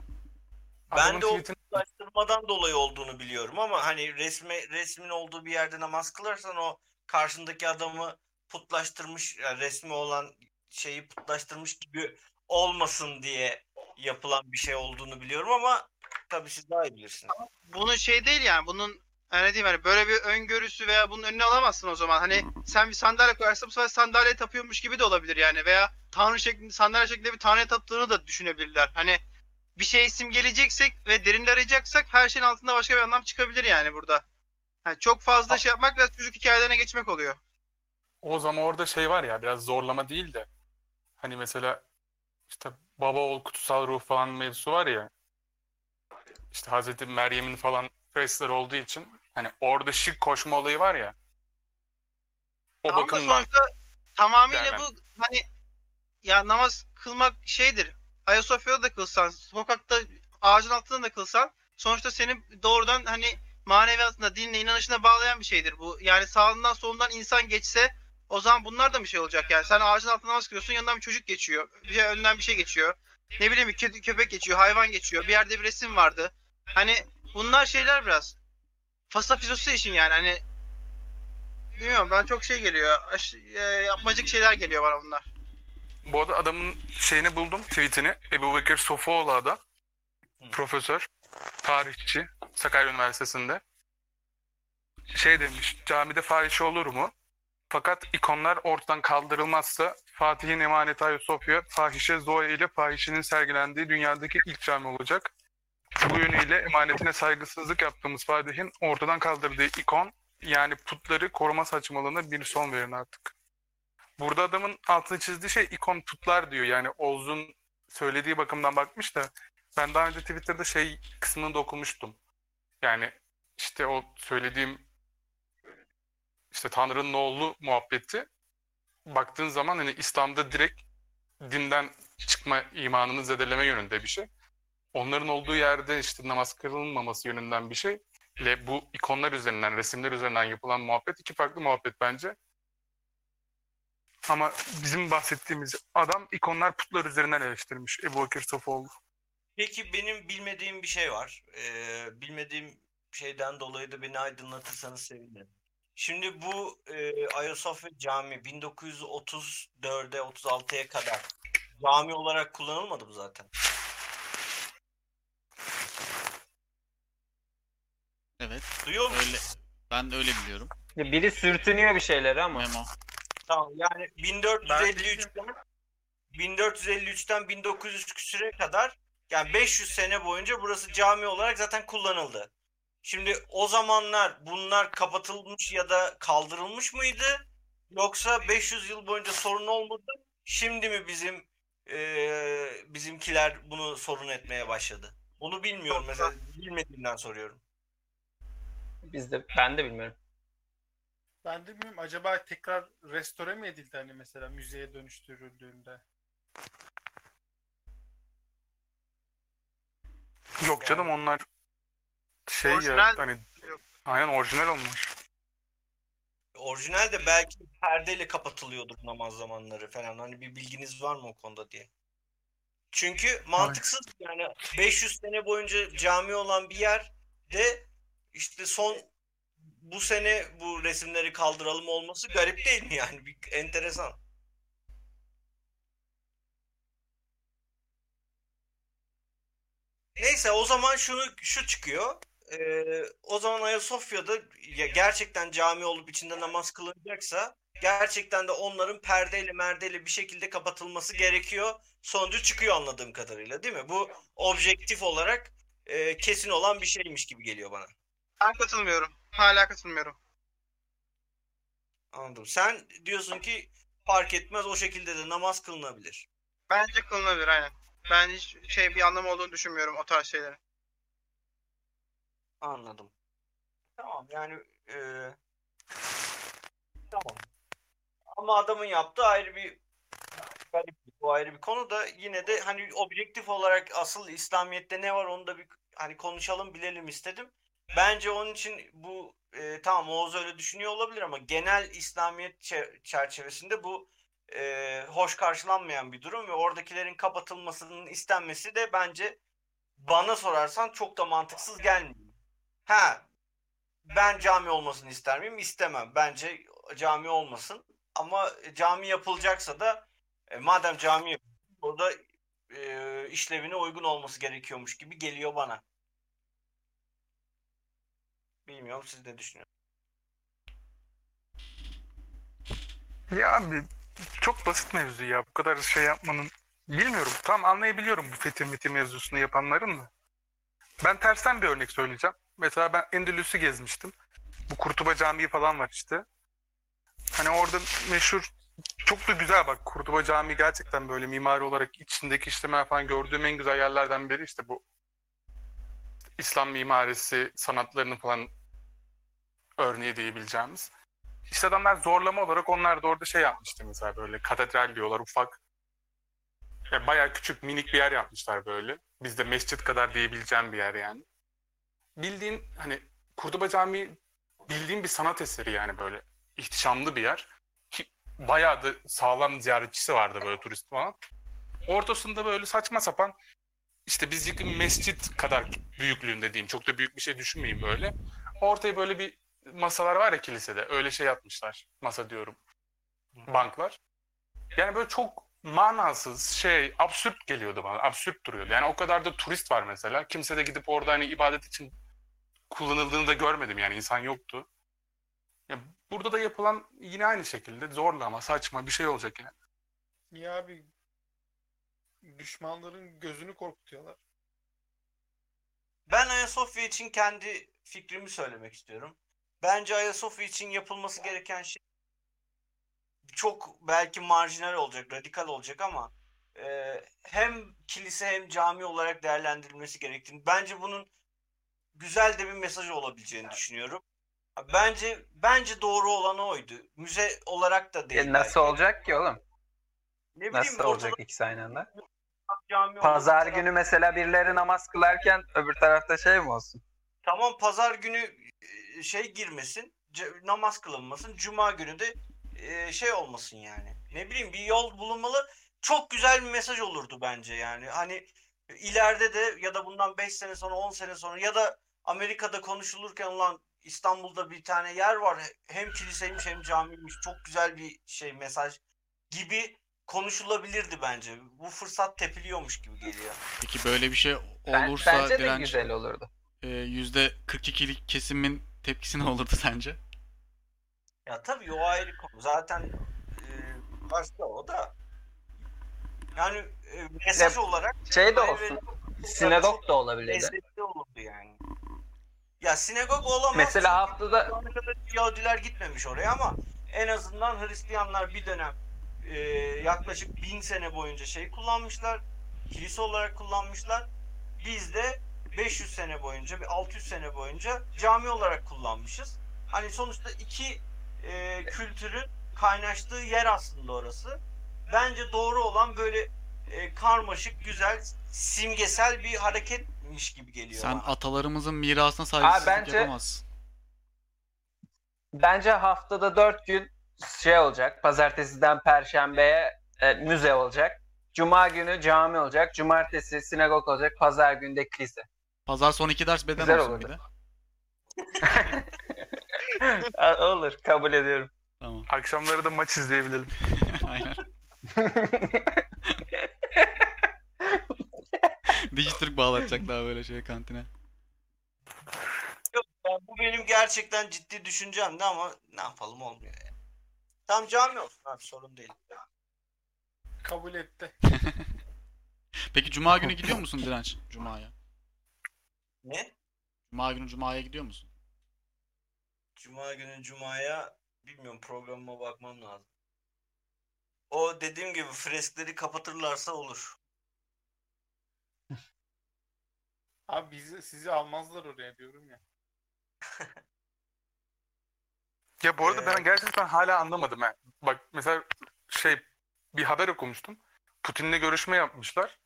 Ben de o putlaştırmadan dolayı olduğunu biliyorum ama hani resme, resmin olduğu bir yerde namaz kılarsan o karşındaki adamı putlaştırmış, yani resmi olan şeyi putlaştırmış gibi olmasın diye yapılan bir şey olduğunu biliyorum ama tabii siz daha iyi bilirsiniz. Bunun şey değil yani bunun yani ne diyeyim hani böyle bir öngörüsü veya bunun önüne alamazsın o zaman. Hani sen bir sandalye koyarsan bu sefer sandalyeye tapıyormuş gibi de olabilir yani. Veya tanrı şeklinde sandalye şeklinde bir tanrıya taptığını da düşünebilirler. Hani bir şey simgeleyeceksek ve derinde arayacaksak her şeyin altında başka bir anlam çıkabilir yani burada. Yani çok fazla şey yapmak biraz çocuk hikayelerine geçmek oluyor. O zaman orada şey var ya biraz zorlama değil de hani mesela işte baba oğul kutsal ruh falan mevzusu var ya işte Hazreti Meryem'in falan fresleri olduğu için hani orada şirk koşma olayı var ya o Tamam da bakımdan sonuçta tamamıyla Yani. bu hani ya namaz kılmak şeydir. Ayasofya'da da kılsan, sokakta ağacın altında da kılsan sonuçta seni doğrudan hani maneviyatına, dinle, inanışına bağlayan bir şeydir bu. Yani sağından solundan insan geçse o zaman bunlar da bir şey olacak yani. Sen ağacın altında namaz kılıyorsun yanından bir çocuk geçiyor. Bir şey, önünden bir şey geçiyor. Ne bileyim kedi, köpek geçiyor, hayvan geçiyor. Bir yerde bir resim vardı. Hani bunlar şeyler biraz. Fasafizosu için yani hani Bilmiyorum ben çok şey geliyor. Aş- e, yapmacık şeyler geliyor bana bunlar. Bu arada adamın şeyini buldum tweetini. Ebu Bekir Sofuoğlu adam. Profesör, tarihçi, Sakarya Üniversitesi'nde. Şey demiş, camide fahişe olur mu? Fakat ikonlar ortadan kaldırılmazsa Fatih'in emaneti Ayasofya, fahişe Zoe ile fahişenin sergilendiği dünyadaki ilk cami olacak. Bu yönüyle emanetine saygısızlık yaptığımız Fatih'in ortadan kaldırdığı ikon yani putları koruma saçmalığına bir son verin artık. Burada adamın altını çizdiği şey ikon putlar diyor. Yani Oğuz'un söylediği bakımdan bakmış da ben daha önce Twitter'da şey kısmını da okumuştum. Yani işte o söylediğim işte Tanrı'nın oğlu muhabbeti baktığın zaman hani İslam'da direkt dinden çıkma imanını zedeleme yönünde bir şey. Onların olduğu yerde işte namaz kılınmaması yönünden bir şey. ile bu ikonlar üzerinden, resimler üzerinden yapılan muhabbet iki farklı muhabbet bence. Ama bizim bahsettiğimiz adam ikonlar putlar üzerinden eleştirmiş Ebu Bakır Sofoğlu. Peki benim bilmediğim bir şey var. Ee, bilmediğim şeyden dolayı da beni aydınlatırsanız sevinirim. Şimdi bu e, Ayasofya Camii 1934'e 36'ya kadar cami olarak kullanılmadı mı zaten? Evet. Duyuyor musun? Öyle. Ben de öyle biliyorum. Ya Biri sürtünüyor bir şeyleri ama. Memo. Tamam yani 1453'ten 1453'ten 1900 küsüre kadar yani 500 sene boyunca burası cami olarak zaten kullanıldı. Şimdi o zamanlar bunlar kapatılmış ya da kaldırılmış mıydı? Yoksa 500 yıl boyunca sorun olmadı. Şimdi mi bizim eee, bizimkiler bunu sorun etmeye başladı? Bunu bilmiyorum mesela bilmediğimden soruyorum. Biz de ben de bilmiyorum. Ben de bilmiyorum acaba tekrar restore mi edildi hani mesela müzeye dönüştürüldüğünde? Yok canım onlar şey Orijinal- ya hani aynen orijinal olmuş. Orijinal de belki perdeyle kapatılıyordur namaz zamanları falan. Hani bir bilginiz var mı o konuda diye. Çünkü mantıksız yani 500 sene boyunca cami olan bir yerde işte son bu sene bu resimleri kaldıralım olması garip değil mi yani? Bir enteresan. Neyse o zaman şunu şu çıkıyor. Ee, o zaman Ayasofya'da ya gerçekten cami olup içinde namaz kılınacaksa gerçekten de onların perdeyle merdeyle bir şekilde kapatılması gerekiyor. Sonucu çıkıyor anladığım kadarıyla değil mi? Bu objektif olarak e, kesin olan bir şeymiş gibi geliyor bana. Ben katılmıyorum. Hala katılmıyorum. Anladım. Sen diyorsun ki fark etmez o şekilde de namaz kılınabilir. Bence kılınabilir aynen. Ben hiç şey bir anlamı olduğunu düşünmüyorum o tarz şeylerin. Anladım. Tamam yani e, tamam. Ama adamın yaptığı ayrı bir garip bu ayrı bir konu da yine de hani objektif olarak asıl İslamiyet'te ne var onu da bir hani konuşalım bilelim istedim. Bence onun için bu e, tamam Oğuz öyle düşünüyor olabilir ama genel İslamiyet çe- çerçevesinde bu e, hoş karşılanmayan bir durum ve oradakilerin kapatılmasının istenmesi de bence bana sorarsan çok da mantıksız gelmiyor. Ha ben cami olmasını ister miyim? İstemem. Bence cami olmasın. Ama cami yapılacaksa da e, madem cami orada e, işlevine uygun olması gerekiyormuş gibi geliyor bana. Bilmiyorum siz ne düşünüyorsunuz? Ya abi çok basit mevzu ya. Bu kadar şey yapmanın. Bilmiyorum. Tam anlayabiliyorum bu fethi meti mevzusunu yapanların da. Ben tersten bir örnek söyleyeceğim. Mesela ben Endülüs'ü gezmiştim. Bu Kurtuba Camii falan var işte. Hani orada meşhur çok da güzel bak Kurtuba Camii gerçekten böyle mimari olarak içindeki işlemeler falan gördüğüm en güzel yerlerden biri işte bu İslam mimarisi sanatlarının falan örneği diyebileceğimiz. İşte adamlar zorlama olarak onlar da orada şey yapmıştı mesela böyle katedral diyorlar ufak. Ya bayağı küçük minik bir yer yapmışlar böyle. Bizde mescit kadar diyebileceğim bir yer yani. Bildiğin hani Kurtuba Camii bildiğin bir sanat eseri yani böyle ihtişamlı bir yer. Ki bayağı da sağlam ziyaretçisi vardı böyle turist falan. Ortasında böyle saçma sapan işte bizdeki mescit kadar büyüklüğünde diyeyim. Çok da büyük bir şey düşünmeyin böyle. Ortaya böyle bir masalar var ya kilisede. Öyle şey yapmışlar. Masa diyorum. Banklar. Yani böyle çok manasız şey absürt geliyordu bana. Absürt duruyordu. Yani o kadar da turist var mesela. Kimse de gidip orada hani ibadet için kullanıldığını da görmedim. Yani insan yoktu. Ya burada da yapılan yine aynı şekilde zorlama, saçma bir şey olacak yine. Niye abi düşmanların gözünü korkutuyorlar. Ben Ayasofya için kendi fikrimi söylemek istiyorum. Bence Ayasofya için yapılması gereken şey çok belki marjinal olacak, radikal olacak ama e, hem kilise hem cami olarak değerlendirilmesi gerektiğini, bence bunun güzel de bir mesaj olabileceğini düşünüyorum. Bence bence doğru olan oydu. Müze olarak da değil. E, nasıl belki. olacak ki oğlum? Ne bileyim Nasıl ortada olacak ikisi aynı anda? Pazar taraf- günü mesela birileri namaz kılarken öbür tarafta şey mi olsun? Tamam pazar günü e, şey girmesin, namaz kılınmasın. Cuma günü de e, şey olmasın yani. Ne bileyim bir yol bulunmalı. Çok güzel bir mesaj olurdu bence yani. Hani ileride de ya da bundan 5 sene sonra 10 sene sonra ya da Amerika'da konuşulurken olan İstanbul'da bir tane yer var. Hem kiliseymiş hem camiymiş. Çok güzel bir şey mesaj gibi konuşulabilirdi bence. Bu fırsat tepiliyormuş gibi geliyor. Peki böyle bir şey Ben- olursa bence de direnç güzel olurdu. e, %42'lik kesimin tepkisi ne olurdu sence? Ya tabii o ayrı konu. Zaten e, başka o da. Yani e, mesaj olarak Şey de olsun. Sinagog da olabilirdi. lezzetli olurdu yani. Ya sinagog olamaz. Mesela haftada Yahudiler gitmemiş oraya ama en azından Hristiyanlar bir dönem e, yaklaşık bin sene boyunca şey kullanmışlar. Kilise olarak kullanmışlar. Biz de 500 sene boyunca, bir 600 sene boyunca cami olarak kullanmışız. Hani sonuçta iki e, kültürün kaynaştığı yer aslında orası. Bence doğru olan böyle e, karmaşık, güzel, simgesel bir hareketmiş gibi geliyor Sen bana. atalarımızın mirasına saygısızlık bence- yapamazsın. bence haftada dört gün şey olacak. Pazartesiden perşembeye e, müze olacak. Cuma günü cami olacak. Cumartesi sinagog olacak. Pazar günü de kilise. Pazar son iki ders beden Güzel olsun olurdu. bir de. Olur kabul ediyorum. Tamam. Akşamları da maç izleyebilelim. Aynen. Dijitürk bağlatacak daha böyle şey kantine. Yok, ya bu benim gerçekten ciddi düşüncemdi ama ne yapalım olmuyor ya. Tam cami olsun abi sorun değil. Kabul etti. Peki cuma günü gidiyor musun Direnç? Cuma'ya. Ne? Cuma günü Cuma'ya gidiyor musun? Cuma günü Cuma'ya bilmiyorum programıma bakmam lazım. O dediğim gibi freskleri kapatırlarsa olur. Abi bizi, sizi almazlar oraya diyorum ya. Ya bu arada Ee, ben gerçekten hala anlamadım. ha. Bak mesela şey bir haber okumuştum. Putin'le görüşme yapmışlar.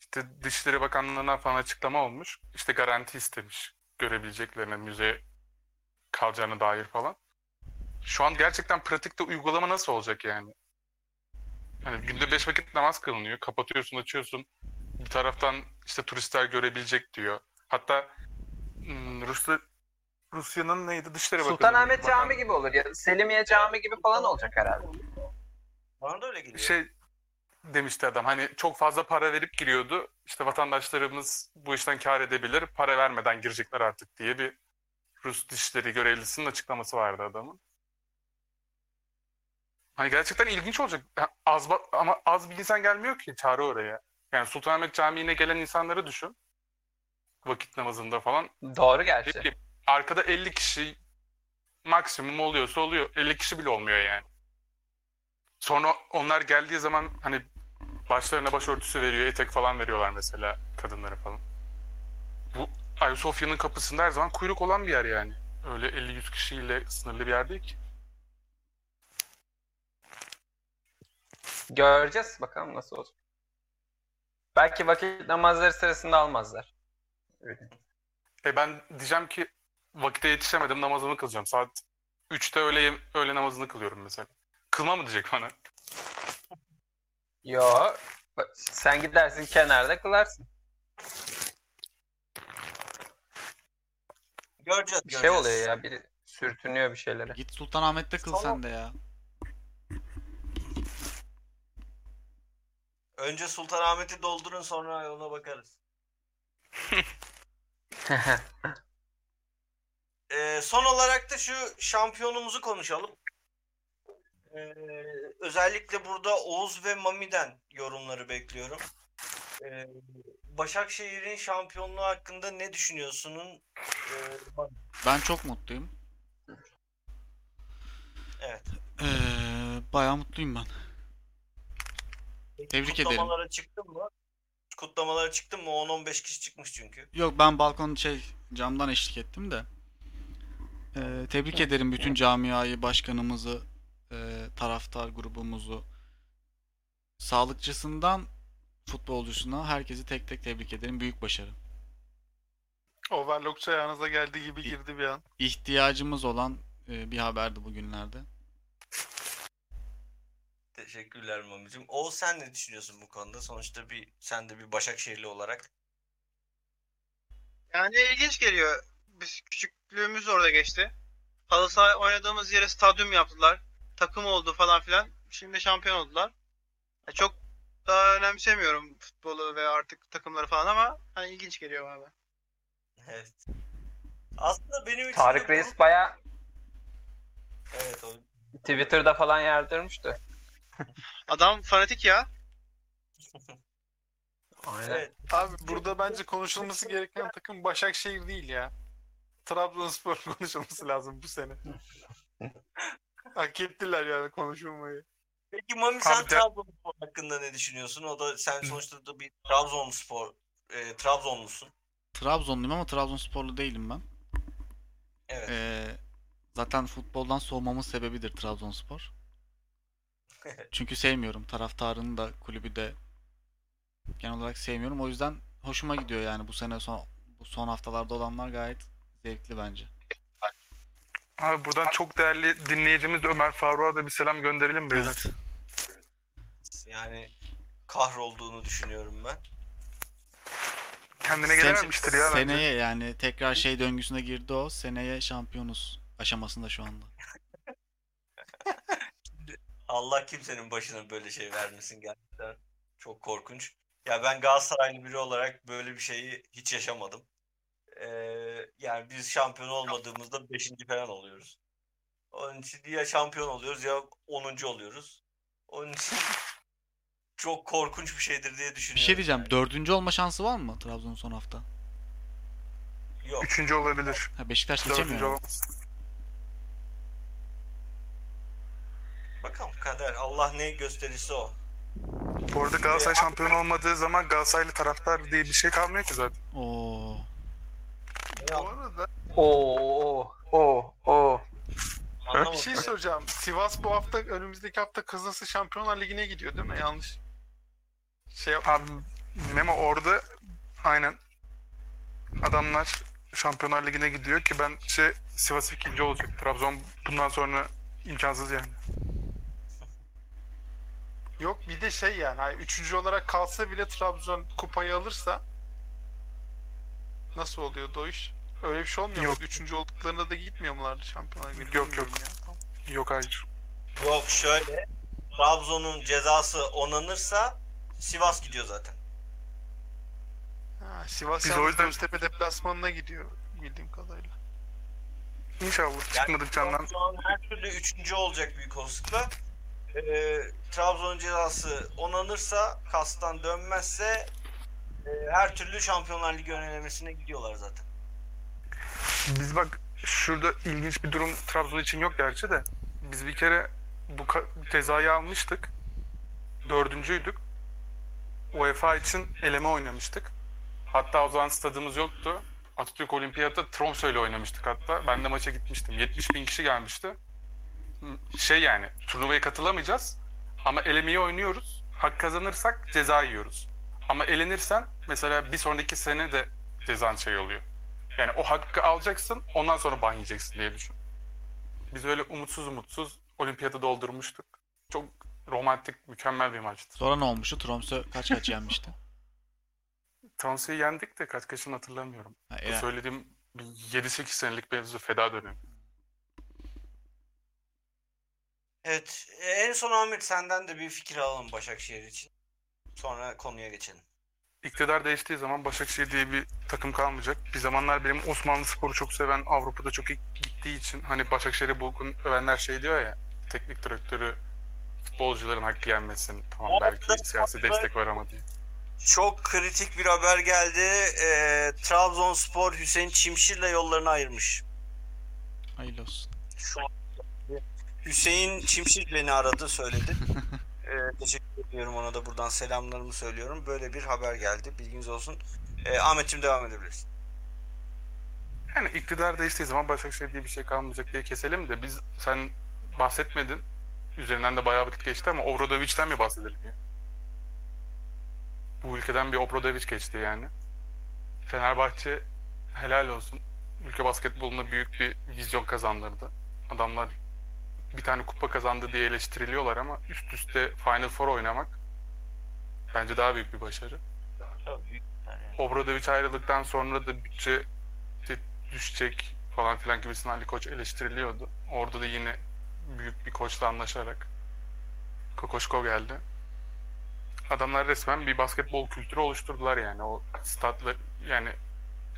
İşte Dışişleri Bakanlığı'ndan falan açıklama olmuş. İşte garanti istemiş görebileceklerine müze kalacağına dair falan. Şu an gerçekten pratikte uygulama nasıl olacak yani? hani günde beş vakit namaz kılınıyor. Kapatıyorsun, açıyorsun. Taraftan işte turistler görebilecek diyor. Hatta hmm, Rusya Rusya'nın neydi? Dışişleri Bakanı. Sultanahmet Bakan- Cami gibi olur ya. Selimiye Cami gibi falan olacak herhalde. Bana da öyle geliyor. şey demişti adam hani çok fazla para verip giriyordu. İşte vatandaşlarımız bu işten kar edebilir. Para vermeden girecekler artık diye bir Rus dışişleri görevlisinin açıklaması vardı adamın. Hani gerçekten ilginç olacak. Az ama az bir insan gelmiyor ki çağrı oraya. Yani Sultanahmet Camii'ne gelen insanları düşün. Vakit namazında falan. Doğru gerçi. bileyim, arkada 50 kişi maksimum oluyorsa oluyor. 50 kişi bile olmuyor yani. Sonra onlar geldiği zaman hani başlarına başörtüsü veriyor, etek falan veriyorlar mesela kadınlara falan. Bu Ayasofya'nın kapısında her zaman kuyruk olan bir yer yani. Öyle 50-100 kişiyle sınırlı bir yer değil ki. Göreceğiz bakalım nasıl olacak. Belki vakit namazları sırasında almazlar. Öyle. E ben diyeceğim ki vakite yetişemedim namazımı kılacağım. Saat 3'te öğle, öğle namazını kılıyorum mesela. Kılma mı diyecek bana? Yo. Sen gidersin kenarda kılarsın. Göreceğiz. Bir şey oluyor ya. Biri sürtünüyor bir şeylere. Git Sultanahmet'te kıl Tamam. sen de ya. Önce Sultanahmet'i doldurun sonra ona bakarız. Ee, son olarak da şu şampiyonumuzu konuşalım. Ee, özellikle burada Oğuz ve Mami'den yorumları bekliyorum. Ee, Başakşehir'in şampiyonluğu hakkında ne düşünüyorsunuz? Ee? Ben çok mutluyum. evet. Ee, bayağı mutluyum ben. Peki Tebrik ederim. kutlamalara çıktın mı? Kutlamalara çıktın mı? 10-15 kişi çıkmış çünkü. Yok ben balkon şey camdan eşlik ettim de. Ee, tebrik ederim bütün camiayı, başkanımızı, e, taraftar grubumuzu. Sağlıkçısından futbolcusuna herkesi tek tek tebrik ederim. Büyük başarı. Overlock ayağınıza geldiği gibi girdi bir an. İhtiyacımız olan e, bir haberdi bugünlerde. Teşekkürler Mami'cim. Oğuz sen ne düşünüyorsun bu konuda? Sonuçta bir sen de bir Başakşehirli olarak. Yani ilginç geliyor. Biz küçüklüğümüz orada geçti. Halı saha oynadığımız yere stadyum yaptılar. Takım oldu falan filan. Şimdi şampiyon oldular. Ya çok daha önemsemiyorum futbolu ve artık takımları falan ama hani ilginç geliyor bana. Evet. Aslında benim için Tarık Reis baya Evet o Twitter'da falan yardırmıştı. Adam fanatik ya. Aynen. evet. Abi burada bence konuşulması gereken takım Başakşehir değil ya. Trabzonspor konuşulması lazım bu sene. Hak ettiler yani konuşulmayı. Peki Mami sen Abi Trabzonspor hakkında ne düşünüyorsun? O da sen sonuçta da bir Trabzonspor e, Trabzonlusun. Trabzonluyum ama Trabzonsporlu değilim ben. Evet. Ee, zaten futboldan soğumamın sebebidir Trabzonspor. Çünkü sevmiyorum. Taraftarını da kulübü de genel olarak sevmiyorum. O yüzden hoşuma gidiyor yani bu sene son bu son haftalarda olanlar gayet zevkli bence. Abi buradan çok değerli dinleyicimiz Ömer Faruk'a da bir selam gönderelim beyler. Yani kahrolduğunu düşünüyorum ben. Kendine gelememiştir ya bence. seneye yani tekrar şey döngüsüne girdi o. Seneye şampiyonuz aşamasında şu anda. Allah kimsenin başına böyle şey vermesin gerçekten. Çok korkunç. Ya ben Galatasaraylı biri olarak böyle bir şeyi hiç yaşamadım. Ee, yani biz şampiyon olmadığımızda 5. falan oluyoruz. Onun için ya şampiyon oluyoruz ya 10. oluyoruz. Onun için çok korkunç bir şeydir diye Bir düşünüyorum. şey diyeceğim. yani. Dördüncü olma şansı var mı Trabzon son hafta? Yok. Üçüncü olabilir. Ha, Beşiktaş Dördüncü geçemiyor. olamaz. Bakalım kader. Allah ne gösterirse o. Bu arada Galatasaray şampiyon olmadığı zaman Galatasaraylı taraftar diye bir şey kalmıyor ki zaten. Oo. Bu arada Oo, oo, oo. bir şey soracağım. Sivas bu hafta önümüzdeki hafta Kızılsı Şampiyonlar Ligi'ne gidiyor değil mi? Yanlış. Şey yap- Abi Memo orada aynen adamlar Şampiyonlar Ligi'ne gidiyor ki ben şey Sivas ikinci olacak. Trabzon bundan sonra imkansız yani. Yok bir de şey yani hani üçüncü olarak kalsa bile Trabzon kupayı alırsa nasıl oluyordu o iş? Öyle bir şey olmuyor Yok. mu? Üçüncü olduklarında da gitmiyor mulardı Şampiyonlar Ligi'ne? Yok, yok. ya. Yok hayır. Yok şöyle. Trabzon'un cezası onanırsa Sivas gidiyor zaten. Ha, Sivas Biz o yüzden- Göztepe deplasmanına gidiyor bildiğim kadarıyla. İnşallah çıkmadık candan. Trabzon her türlü üçüncü olacak büyük olasılıkla. Ee, Trabzon'un cezası onanırsa, kastan dönmezse e, her türlü Şampiyonlar Ligi önelemesine gidiyorlar zaten. Biz bak şurada ilginç bir durum Trabzon için yok gerçi de. Biz bir kere bu cezayı almıştık. Dördüncüydük. UEFA için eleme oynamıştık. Hatta o zaman stadımız yoktu. Atatürk Olimpiyat'ta Tromsø ile oynamıştık hatta. Ben de maça gitmiştim. 70 bin kişi gelmişti. Şey yani turnuvaya katılamayacağız. Ama elemeyi oynuyoruz. Hak kazanırsak ceza yiyoruz. Ama elenirsen mesela bir sonraki sene de cezan şey oluyor. Yani o hakkı alacaksın ondan sonra ban yiyeceksin diye düşün. Biz öyle umutsuz umutsuz olimpiyatı doldurmuştuk. Çok romantik, mükemmel bir maçtı. Sonra ne olmuştu? Tromsø kaç kaç yenmişti? Tromsø'yu yendik de kaç kaçını hatırlamıyorum. Ha, yani- söylediğim bir 7-8 senelik mevzu feda dönemi. Evet. e, En son Ahmet senden de bir fikir alalım Başakşehir için. Sonra konuya geçelim. İktidar değiştiği zaman Başakşehir diye bir takım kalmayacak. Bir zamanlar benim Osmanlı sporu çok seven, Avrupa'da çok iyi gittiği için hani Başakşehir'i bugün övenler şey diyor ya teknik direktörü futbolcuların hakkı yenmesin. Tamam belki siyasi destek var ama diye. Çok kritik bir haber geldi. Ee, Trabzonspor Hüseyin Çimşir'le yollarını ayırmış. Hayırlı olsun. Şu an Hüseyin Çimşir beni aradı söyledi. Ee, teşekkür ediyorum ona da buradan selamlarımı söylüyorum. Böyle bir haber geldi. Bilginiz olsun. Ee, Ahmetciğim devam edebilirsin. Yani iktidar değiştiği zaman Başakşehir diye bir şey kalmayacak diye keselim de biz sen bahsetmedin. Üzerinden de bayağı vakit geçti ama Obradovic'den mi bahsedelim ya? Bu ülkeden bir Obradovic geçti yani. Fenerbahçe helal olsun. Ülke basketboluna büyük bir vizyon kazandırdı. Adamlar bir tane kupa kazandı diye eleştiriliyorlar ama üst üste Final Four oynamak bence daha büyük bir başarı. Obradovic ayrıldıktan sonra da bütçe düşecek falan filan gibisinden Ali Koç eleştiriliyordu. Orada da yine büyük bir koçla anlaşarak Kokoşko geldi. Adamlar resmen bir basketbol kültürü oluşturdular yani. O statla yani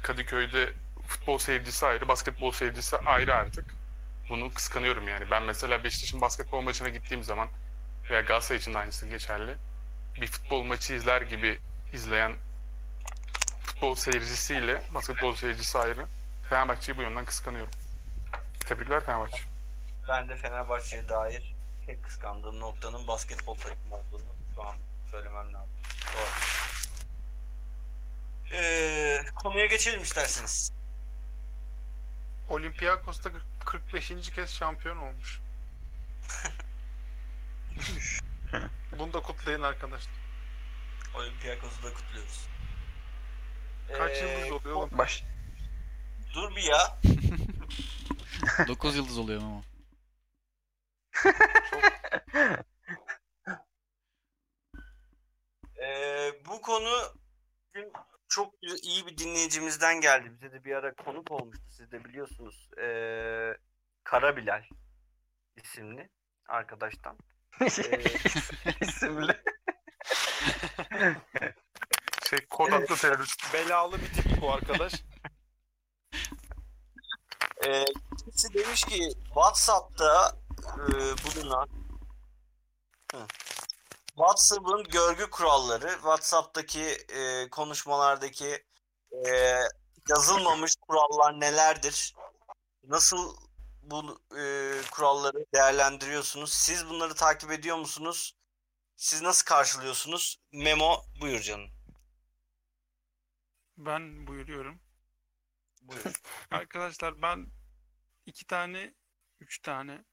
Kadıköy'de futbol seyircisi ayrı, basketbol seyircisi ayrı artık. Bunu kıskanıyorum yani. Ben mesela Beşiktaş'ın basketbol maçına gittiğim zaman veya Galatasaray için de aynısı geçerli. Bir futbol maçı izler gibi izleyen futbol seyircisiyle basketbol seyircisi ayrı. Fenerbahçe'yi bu yönden kıskanıyorum. Tebrikler Fenerbahçe. Ben de Fenerbahçe'ye dair tek kıskandığım noktanın basketbol takımı olduğunu şu an söylemem lazım. Doğru. Ee, konuya geçelim isterseniz. Olympiakos'ta 45. kez şampiyon olmuş. Bunu da kutlayın arkadaşlar. Olympiakos'u da kutluyoruz. Kaç Ee, yıldız oluyor oğlum? Baş, Dur bir ya. 9 yıldız oluyor ama. Ee, bu konu çok güzel- iyi bir dinleyicimizden geldi. Bize de bir ara konuk olmuştu. Siz de biliyorsunuz. Ee, Kara Bilal isimli arkadaştan. Ee, isimli. Şey kod adlı terörist. Belalı bir tip bu arkadaş. Ee, kimisi demiş ki WhatsApp'ta e, bulunan Hı. WhatsApp'ın görgü kuralları, WhatsApp'taki e, konuşmalardaki e, yazılmamış kurallar nelerdir? Nasıl bu e, kuralları değerlendiriyorsunuz? Siz bunları takip ediyor musunuz? Siz nasıl karşılıyorsunuz? Memo buyur canım. Ben buyuruyorum. Buyur. Arkadaşlar ben iki tane, üç tane,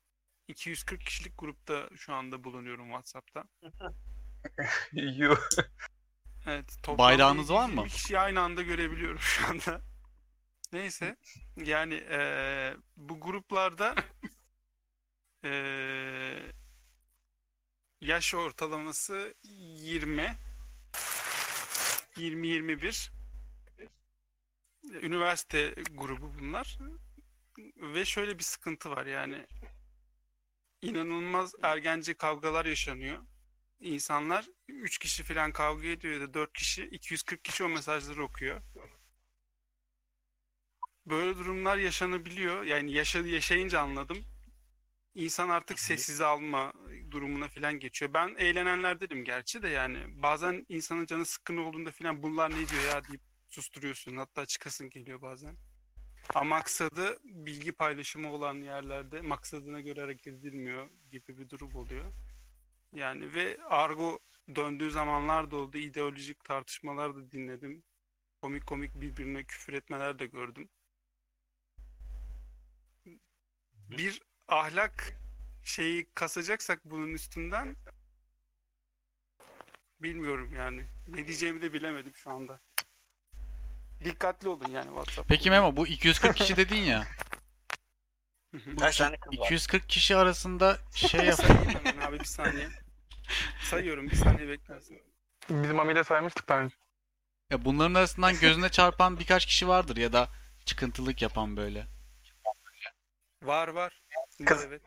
240 kişilik grupta şu anda bulunuyorum WhatsApp'ta. Evet. Bayrağınız var 720 mı? kişiyi aynı anda görebiliyorum şu anda. Neyse. Yani eee, bu gruplarda eee, ya yaş ortalaması 20 20-21 üniversite grubu bunlar ve şöyle bir sıkıntı var yani inanılmaz ergence kavgalar yaşanıyor. İnsanlar 3 kişi falan kavga ediyor ya da 4 kişi 240 kişi o mesajları okuyor. Böyle durumlar yaşanabiliyor. Yani yaşa, yaşayınca anladım. İnsan artık sessize alma durumuna falan geçiyor. Ben eğlenenlerdenim gerçi de yani. Bazen insanın canı sıkkın olduğunda falan bunlar ne diyor ya deyip susturuyorsun. Hatta çıkasın geliyor bazen. Ama maksadı bilgi paylaşımı olan yerlerde maksadına göre hareket edilmiyor gibi bir durum oluyor. Yani ve argo döndüğü zamanlar da oldu. İdeolojik tartışmalar da dinledim. Komik komik birbirine küfür etmeler de gördüm. Bir ahlak şeyi kasacaksak bunun üstünden bilmiyorum yani. Ne diyeceğimi de bilemedim şu anda. Dikkatli olun yani WhatsApp. Peki Memo bu 240 kişi dedin ya. Bu Kaç tane kız var? 240 kişi arasında şey yap. Sayayım hemen abi bir saniye. Sayıyorum bir saniye beklersin. Bizim Amile saymıştık daha önce. Ya bunların arasından gözüne çarpan birkaç kişi vardır ya da çıkıntılık yapan böyle. Var var. Kız- Evet.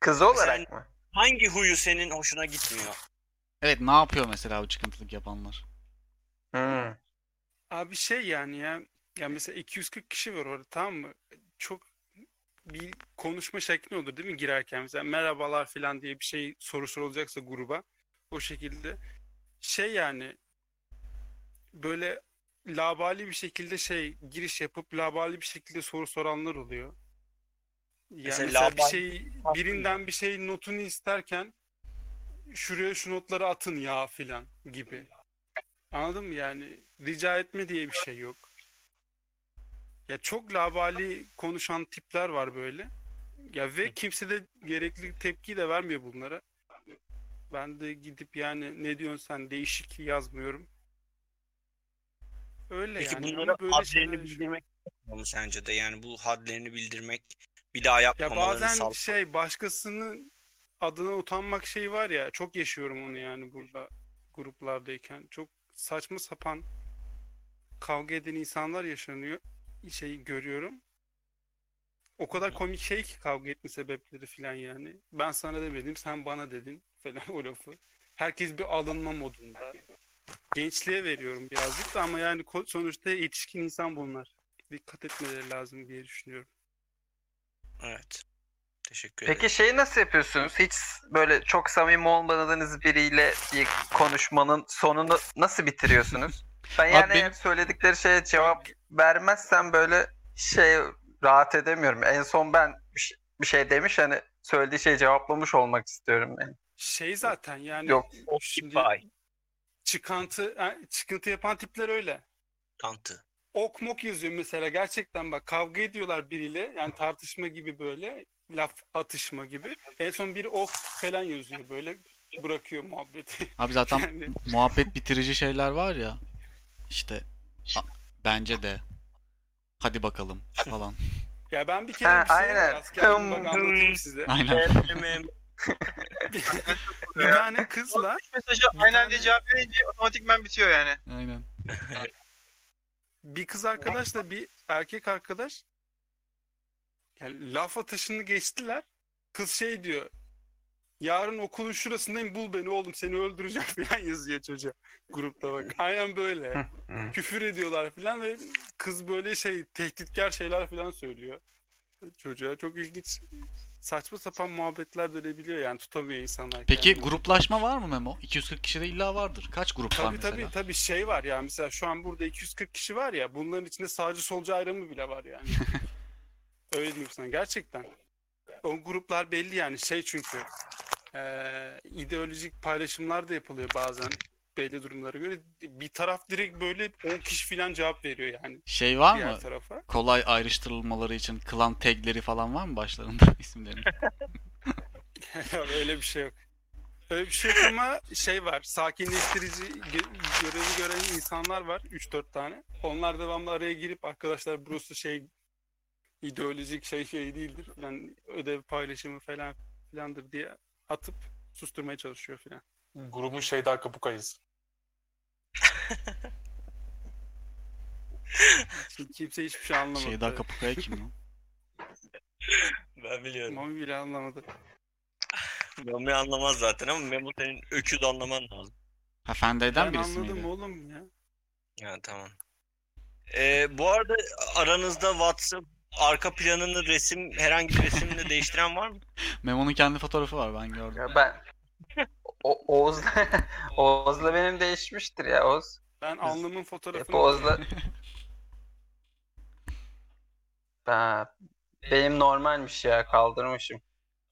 Kız olarak mı? Hangi huyu senin hoşuna gitmiyor? Evet ne yapıyor mesela bu çıkıntılık yapanlar? Hmm. Abi şey yani ya ya mesela 240 kişi var orada tamam mı? Çok bir konuşma şekli olur değil mi girerken mesela merhabalar falan diye bir şey soru sorulacaksa gruba o şekilde şey yani böyle labali bir şekilde şey giriş yapıp labali bir şekilde soru soranlar oluyor. Yani Mesela mesela bir labali- şey birinden bir şey notunu isterken şuraya şu notları atın ya filan gibi. Anladın mı yani? Rica etme diye bir şey yok. Ya çok labali konuşan tipler var böyle. Ya ve kimse de gerekli tepki de vermiyor bunlara. Ben de gidip yani ne diyorsun sen değişik yazmıyorum. Öyle Peki yani. bunlara böyle hadlerini bildirmek mu sence de? Yani bu hadlerini bildirmek bir daha Ya yapmamalarını bazen sağlamak. şey başkasının adına utanmak şey var ya çok yaşıyorum onu yani burada gruplardayken. Çok saçma sapan kavga eden insanlar yaşanıyor. Şey görüyorum. O kadar komik şey ki kavga etme sebepleri falan yani. Ben sana demedim sen bana dedin falan o lafı. Herkes bir alınma modunda. Gençliğe veriyorum birazcık da ama yani sonuçta yetişkin insan bunlar. Dikkat etmeleri lazım diye düşünüyorum. Evet. Teşekkür ederim. Peki şeyi nasıl yapıyorsunuz? Hiç böyle çok samimi olmadığınız biriyle bir konuşmanın sonunu nasıl bitiriyorsunuz? Ben Abi yani benim- eğer söyledikleri şeye cevap vermezsem böyle şey rahat edemiyorum. En son ben bir şey, bir şey demiş hani söylediği şeyi cevaplamış olmak istiyorum yani. Şey zaten yani Yok. şimdi çıkıntı çıkıntı yapan tipler öyle. Kantı. Ok mok yazıyor mesela gerçekten bak kavga ediyorlar biriyle yani tartışma gibi böyle laf atışma gibi. En son biri ok falan yazıyor böyle bırakıyor muhabbeti. Abi zaten Yani muhabbet bitirici şeyler var ya. İşte "A- bence de. Hadi bakalım falan. ya ben bir kere Ha, bir şey aynen. bak anlatayım size. Aynen. bir tane kızla Mesajı aynen tane- diye cevap verince otomatikman bitiyor yani. Aynen. bir kız arkadaşla bir erkek arkadaş yani laf atışını geçtiler. Kız şey diyor. Yarın okulun şurasındayım bul beni oğlum seni öldüreceğim falan yazıyor çocuğa grupta bak. Aynen böyle. Küfür ediyorlar falan ve kız böyle şey tehditkar şeyler falan söylüyor çocuğa. Çok ilginç saçma sapan muhabbetler dönebiliyor yani tutamıyor insanlar. Peki kendini. gruplaşma var mı Memo? 240 kişide illa vardır. Kaç grup var Tabii mesela? tabii tabii şey var ya mesela şu an burada 240 kişi var ya bunların içinde sağcı solcu ayrımı bile var yani. Öyle diyeyim sana gerçekten. O gruplar belli yani şey çünkü eee, ideolojik paylaşımlar da yapılıyor bazen belli durumlara göre. Bir taraf direkt böyle 10 kişi falan cevap veriyor yani Şey var diğer mı? tarafa. Kolay ayrıştırılmaları için klan tagleri falan var mı başlarında isimlerin? Öyle bir şey yok. Öyle bir şey yok ama şey var. Sakinleştirici gö- görevi gören insanlar var. 3-4 tane. Onlar devamlı araya girip arkadaşlar burası şey ideolojik şey şey değildir falan ödev paylaşımı falan filandır diye atıp susturmaya çalışıyor filan. Grubun Şeyda Kapuk ayısı. Şimdi kimse hiçbir şey anlamadı. Şey daha kapukaya kim lan? Ben biliyorum. Mami bile anlamadı. Memo anlamaz zaten ama Memo senin öküz anlaman lazım. Ha Fendey'den Ben birisi anladım miydi? oğlum ya. Ha tamam. Ee, bu arada aranızda WhatsApp arka planını resim herhangi bir resimle değiştiren var mı? Memo'nun kendi fotoğrafı var ben gördüm. Ya ben o, Oğuz'la Oğuz'la benim değişmiştir ya Oğuz. Ben alnımın Hep fotoğrafını Oğuz'la Ha, benim normalmiş ya kaldırmışım.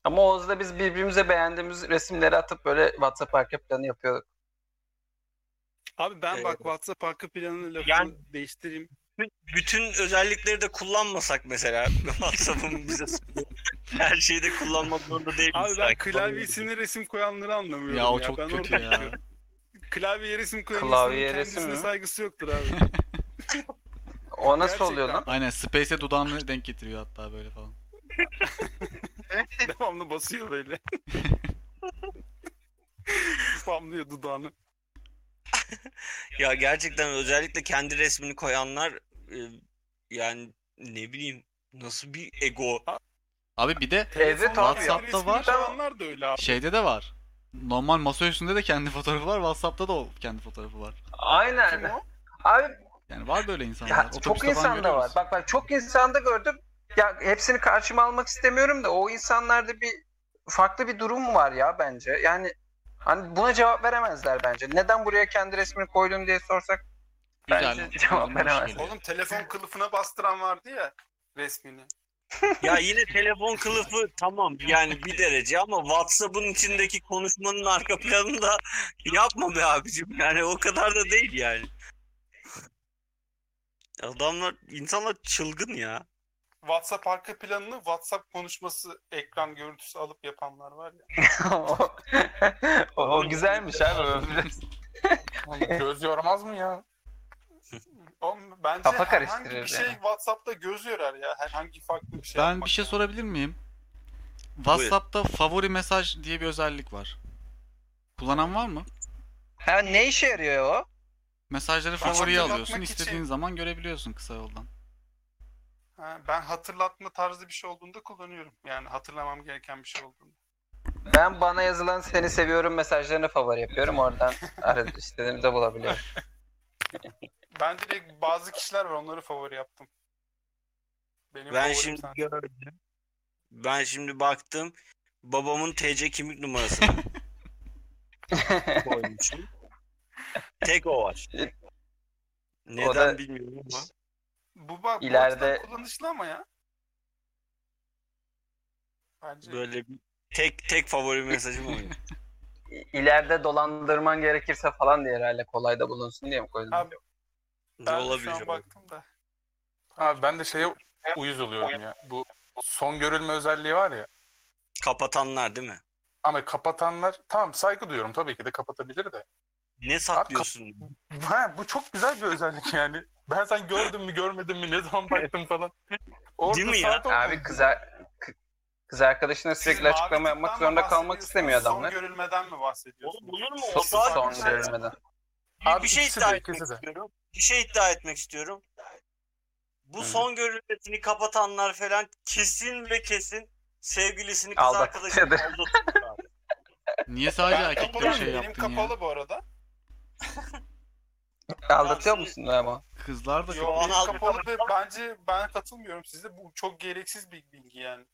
Ama Oğuz'la biz birbirimize beğendiğimiz resimleri atıp böyle WhatsApp arka planı yapıyorduk. Abi ben Ee, bak WhatsApp arka planını lafını yani- değiştireyim. Bütün özellikleri de kullanmasak mesela WhatsApp'ın bize her şeyi de kullanmak zorunda değiliz. Abi ben klavyesine resim koyanları anlamıyorum Ya ya. o çok ben kötü orada ya. Klavyeye resim koyan Klavyeye insanın resim kendisine saygısı yoktur abi. O nasıl Gerçekten. oluyor lan? Aynen Space'e dudağını denk getiriyor hatta böyle falan. Devamlı basıyor böyle. Spamlıyor dudağını. Ya gerçekten özellikle kendi resmini koyanlar e, yani ne bileyim nasıl bir ego. Abi bir de abi. WhatsApp'ta var. koyanlar da öyle abi. şeyde de var. Normal masa üstünde de kendi fotoğrafı var. WhatsApp'ta da o kendi fotoğrafı var. Kim Aynen. o? Abi Yani var böyle insanlar. ya, çok insanda var. Bak bak çok insanda gördüm. Ya hepsini karşıma almak istemiyorum da o insanlarda bir farklı bir durum var ya bence. Yani hani buna cevap veremezler bence. Neden buraya kendi resmini koydun diye sorsak Güzel. bence cevap Hoş veremez. geliyor. Oğlum telefon kılıfına bastıran vardı ya resmini. Ya yine telefon kılıfı tamam yani bir derece ama WhatsApp'ın içindeki konuşmanın arka planında yapma be abicim yani o kadar da değil yani. Adamlar, insanlar çılgın ya. WhatsApp arka planını WhatsApp konuşması ekran görüntüsü alıp yapanlar var ya. o, o, o güzelmiş abi. Oğlum Göz yormaz mı ya? Oğlum bence Kafa herhangi karıştırır bir şey yani. WhatsApp'ta göz yorar ya. Herhangi farklı bir şey Ben yapmak bir şey yani. sorabilir miyim? WhatsApp'ta favori mesaj diye bir özellik var. Kullanan var mı? Ha, ne işe yarıyor o? Mesajları favoriye hatırlatmak alıyorsun. için- istediğin zaman görebiliyorsun kısa yoldan. Ha, ben hatırlatma tarzı bir şey olduğunda kullanıyorum. Yani hatırlamam gereken bir şey olduğunda. Ben bana yazılan seni seviyorum mesajlarını favori yapıyorum. Oradan arada istediğimde bulabiliyorum. Ben direkt bazı kişiler var onları favori yaptım. Benim Ben favorim şimdi sen. gördüm. Ben şimdi baktım. Babamın TC kimlik numarasını koymuşum. Tek o var. Neden da- bilmiyorum ama. Bu bak İleride- kullanışlı ama ya. Bence Böyle bir tek tek favori mesajım oydu. İleride dolandırman gerekirse falan diye herhalde kolay da bulunsun diye mi koydun? Abi, Ne ben olabilir? an baktım da. Abi ben de şeye uyuz oluyorum ya. Bu son görülme özelliği var ya. Kapatanlar değil mi? Ama kapatanlar tamam saygı duyuyorum tabii ki de kapatabilir de. Ne saklıyorsun? Ha, bu çok güzel bir özellik yani. Ben sen gördün mü görmedin mi ne zaman baktın falan. Orada Değil mi ya? Abi kız, kı- kız arkadaşına sürekli açıklama yapmak zorunda kalmak istemiyor adamlar. Son görülmeden mi bahsediyorsunuz? Oğlum olur mu? Son, O son görülmeden. Bir, Abi bir şey iddia etmek istiyorum. Bir şey iddia etmek istiyorum. Bu Hı. son görülmesini kapatanlar falan kesin ve kesin sevgilisini kız Aldatıyordur. arkadaşını aldatıyor abi. Niye sadece Ben erkeklere kapalı, şey benim yaptın ya? kapalı bu arada. Aldatıyor musun ama? Kızlar da Yo, benim aldım. kapalı ve bence ben katılmıyorum size. Bu çok gereksiz bir bilgi yani.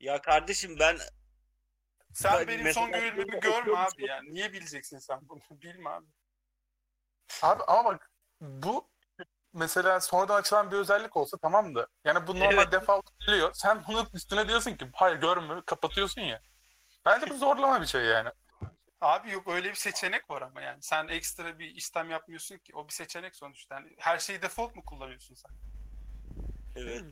Ya kardeşim ben Sen Ben benim son görülmemi görme abi yani. Niye bileceksin sen bunu? Bilme abi. Abi ama bak bu mesela sonradan açılan bir özellik olsa tamam da yani bu normal Evet. default geliyor. Sen bunun üstüne diyorsun ki hayır görme kapatıyorsun ya. Bence bu zorlama bir şey yani. Abi yok öyle bir seçenek var ama yani. Sen ekstra bir işlem yapmıyorsun ki. O bir seçenek sonuçta. Yani her şeyi default mu kullanıyorsun sen? evet.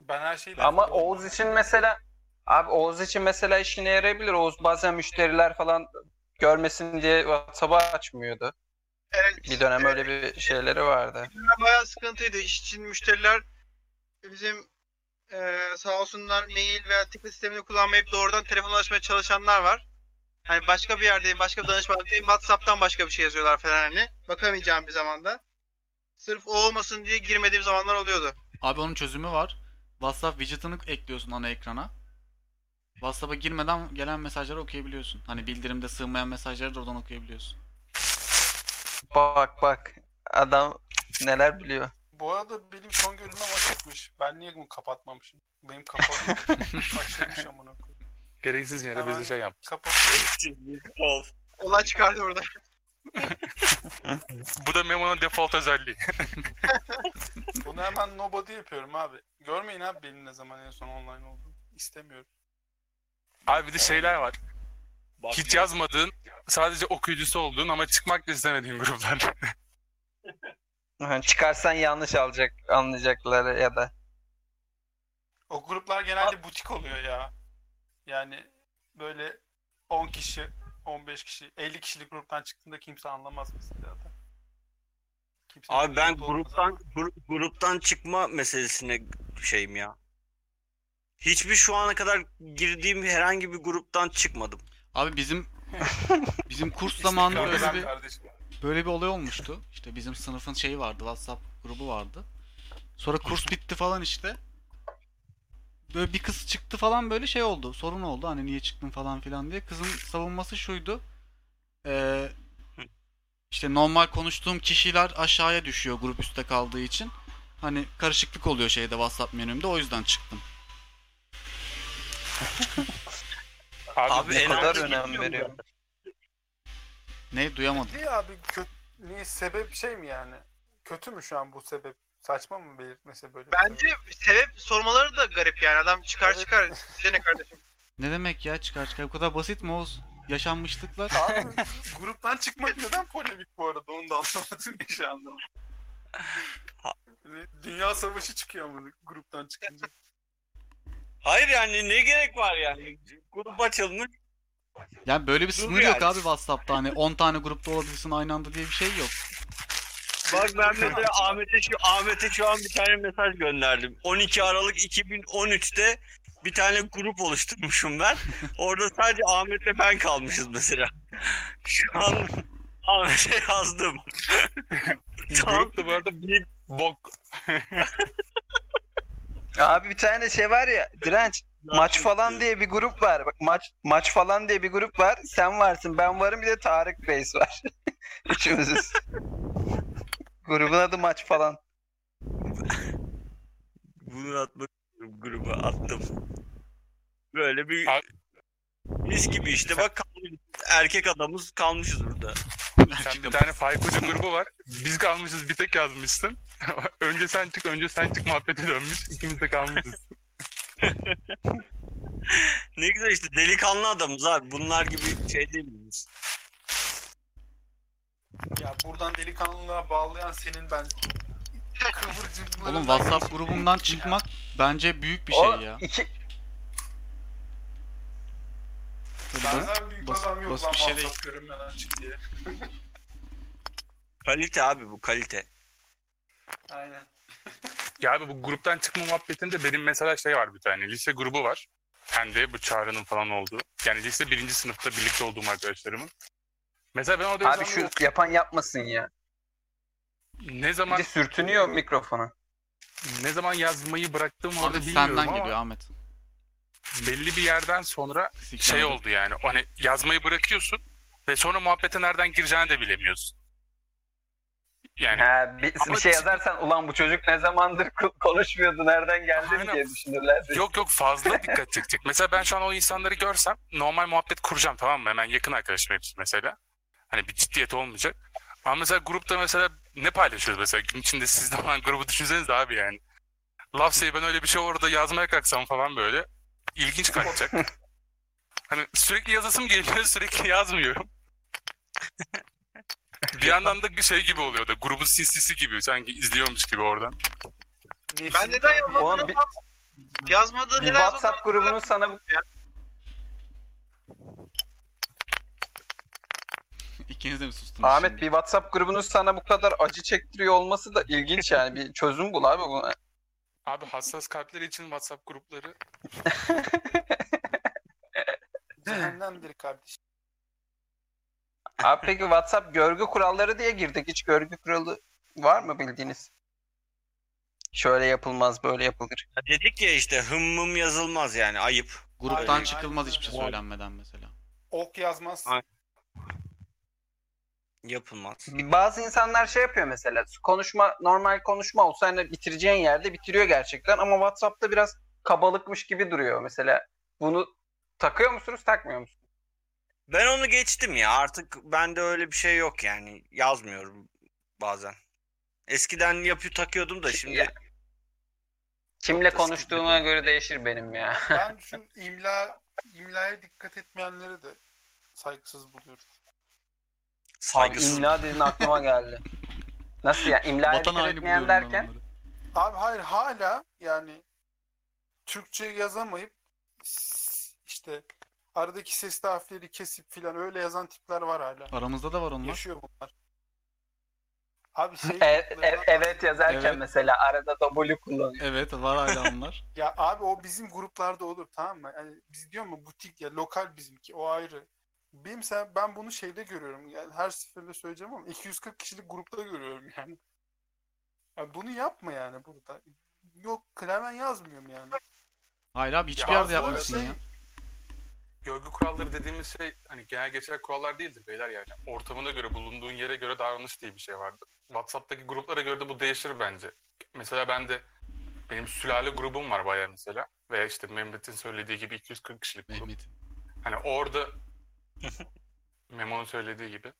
Ben her şeyi Ama Oğuz için mesela abi Oğuz için mesela işine yarayabilir. Oğuz bazen müşteriler falan görmesin diye WhatsApp'ı açmıyordu. Evet. Bir dönem öyle bir şeyleri vardı. Bayağı sıkıntıydı. İş için müşteriler bizim e, sağ olsunlar mail veya ticket sistemini kullanmayıp doğrudan telefon ulaşmaya çalışanlar var. Hani başka bir yerdeyim, başka bir danışmandayım, WhatsApp'tan başka bir şey yazıyorlar falan hani. Bakamayacağım bir zamanda. Sırf o olmasın diye girmediğim zamanlar oluyordu. Abi onun çözümü var. WhatsApp widget'ını ekliyorsun ana ekrana. WhatsApp'a girmeden gelen mesajları okuyabiliyorsun. Hani bildirimde sığmayan mesajları da oradan okuyabiliyorsun. Bak bak. Adam neler biliyor. Bu arada benim son görünmem açıkmış. Ben niye bunu kapatmamışım? Benim kapalı. Açılmış amına koyayım. Gereksiz yere bizi şey yap. Kapat. Of. Olay çıkardı burada. Bu da Memo'nun default özelliği. Bunu hemen nobody yapıyorum abi. Görmeyin abi benim ne zaman en son online olduğunu. İstemiyorum. Abi bir de şeyler var. Bak, Hiç yazmadığın, sadece okuyucusu olduğun ama çıkmak da istemediğin gruplar. Çıkarsan yanlış alacak anlayacaklar ya da. O gruplar genelde butik oluyor ya. Yani böyle 10 kişi, 15 kişi, 50 kişilik gruptan çıktığında kimse anlamaz mesela da. Kimse Abi ben gruptan gru- gruptan çıkma meselesine şeyim ya. Hiçbir şu ana kadar girdiğim herhangi bir gruptan çıkmadım. Abi bizim bizim kurs zamanında İstikrarlı böyle bir böyle bir olay olmuştu. İşte bizim sınıfın şeyi vardı, WhatsApp grubu vardı. Sonra kurs bitti falan işte. Böyle bir kız çıktı falan böyle şey oldu. Sorun oldu hani niye çıktın falan filan diye. Kızın savunması şuydu. Ee, işte normal konuştuğum kişiler aşağıya düşüyor grup üstte kaldığı için. Hani karışıklık oluyor şeyde WhatsApp menümde o yüzden çıktım. Abi, Abi en kadar önem bilmiyorum veriyor. Ne duyamadım. Niye abi kötü, niye sebep şey mi yani? Kötü mü şu an bu sebep? Saçma mı belirtmesi böyle? bir Bence sebep sormaları da garip yani. Adam çıkar Evet. çıkar. Size ne kardeşim? Ne demek ya çıkar çıkar. Bu kadar basit mi Oğuz? Yaşanmışlıklar. Abi gruptan çıkmak neden polemik bu arada? Onu da anlamadım ki şu anda. Dünya savaşı çıkıyor mu gruptan çıkınca? Hayır yani ne gerek var yani? Grup açılmış. Yani böyle bir sınır yok abi WhatsApp'ta. Hani 10 tane grupta olabilirsin aynı anda diye bir şey yok. Bak ben mesela Ahmet'e şu Ahmet'e şu an bir tane mesaj gönderdim. 12 Aralık 2013'te bir tane grup oluşturmuşum ben. Orada sadece Ahmet'le ben kalmışız mesela. Şu an Ahmet'e yazdım. Tam Grup da bu arada bir bok. Abi bir tane şey var ya direnç maç falan diye bir grup var. Bak maç maç falan diye bir grup var. Sen varsın, ben varım bir de Tarık Reis var. Üçümüzüz. Grubun adı maç falan. Bunu atmak istiyorum, gruba attım. Böyle bir Abi- mis gibi işte bak erkek adamız kalmışız burada. Sen bir tane Faykoca grubu var. Biz kalmışız bir tek yazmışsın. önce sen çık, önce sen çık muhabbeti dönmüş. İkimiz de kalmışız. Ne güzel işte delikanlı adamız abi. Bunlar gibi şey değil miyiz? Ya buradan delikanlılığa bağlayan senin ben kıvırcıklarından Oğlum WhatsApp grubundan çıkmak bence büyük bir şey O ya. iki Böyle bas- Benden büyük Bas- adam yok basit lan bir şey WhatsApp görünmeden çık diye. Kalite abi bu kalite. Aynen. Ya abi bu gruptan çıkma muhabbetinde benim mesela şey var bir tane. Lise grubu var. Kendi bu çağrının falan olduğu. Yani lise birinci sınıfta birlikte olduğum arkadaşlarımın. Mesela ben orada abi şu yapan yapmasın ya. ne Bir zaman de sürtünüyor mikrofona. ne zaman yazmayı bıraktım orada Abi bilmiyorum senden ama geliyor Ahmet. Belli bir yerden sonra şey oldu yani. Hani yazmayı bırakıyorsun ve sonra muhabbete nereden gireceğini de bilemiyorsun. Yani Ha, bir, Ama bir şey yazarsan ulan bu çocuk ne zamandır ko- konuşmuyordu nereden geldi Aynen. diye düşünürler. Yok yok fazla dikkat çekecek. Mesela ben şu an o insanları görsem normal muhabbet kuracağım tamam mı? Hemen yakın arkadaşım hepsi mesela. Hani bir ciddiyet olmayacak. Ama mesela grupta mesela ne paylaşıyoruz mesela? Gün içinde siz de olan grubu düşünseniz abi yani. Laf say ben öyle bir şey orada yazmaya kalksam falan böyle. İlginç kaçacak. hani sürekli yazasım geliyor sürekli yazmıyorum. bir yandan da şey gibi oluyor da grubun sinsisi gibi sanki izliyormuş gibi oradan. Ben neden yazmadığını bir, yazmadığı bir WhatsApp grubunun sana bu İkiniz de mi sustunuz Ahmet şimdi? bir WhatsApp grubunun sana bu kadar acı çektiriyor olması da ilginç yani. Bir çözüm bul abi buna. Abi hassas kalpler için WhatsApp grupları Cehennemdir kardeşim. Abi peki WhatsApp görgü kuralları diye girdik. Hiç görgü kuralı var mı bildiğiniz? Şöyle yapılmaz, böyle yapılır. Ya Dedik ya işte hım mım yazılmaz yani ayıp. Gruptan Aynen, çıkılmaz aynen hiçbir şey öyle. söylenmeden mesela. Ok yazmaz. Aynen. Yapılmaz. Bazı insanlar şey yapıyor mesela. Konuşma, normal konuşma olsa hani bitireceğin yerde bitiriyor gerçekten ama WhatsApp'ta biraz kabalıkmış gibi duruyor mesela. Bunu takıyor musunuz, takmıyor musunuz? Ben onu geçtim ya artık bende öyle bir şey yok yani yazmıyorum bazen. Eskiden yapıyor takıyordum da şimdi Ya. Kimle sıkıntı göre değişir benim ya. Ben şu imla imlaya dikkat etmeyenleri de saygısız buluyorum. Abi saygısız. imla dedin aklıma geldi. Nasıl ya? İmlaya dikkat haini etmeyen derken? Abi hayır hala yani Türkçe yazamayıp işte aradaki sesli harfleri kesip filan öyle yazan tipler var hala. Aramızda da var onlar. Yaşıyor bunlar. Abi şey E- e- evet yazarken Evet. mesela arada W kullanıyor. Evet var hala onlar. Ya abi o bizim gruplarda olur tamam mı? Yani biz diyor mu butik ya lokal bizimki o ayrı. Benim sen ben bunu şeyde görüyorum. Yani her seferinde söyleyeceğim ama 240 kişilik grupta görüyorum yani. Ya bunu yapma yani burada. Yok klavyen yazmıyorum yani. Hayır abi hiçbir Ya yerde yapmıyorsun şey- ya. görgü kuralları dediğimiz şey hani genel geçer kurallar değildir beyler yani. Ortamına göre, bulunduğun yere göre davranış diye bir şey vardır. WhatsApp'taki gruplara göre de bu değişir bence. Mesela ben de benim sülale grubum var bayağı mesela. Ve işte Mehmet'in söylediği gibi 240 kişilik grup. Mehmet. Hani orada Memo'nun söylediği gibi.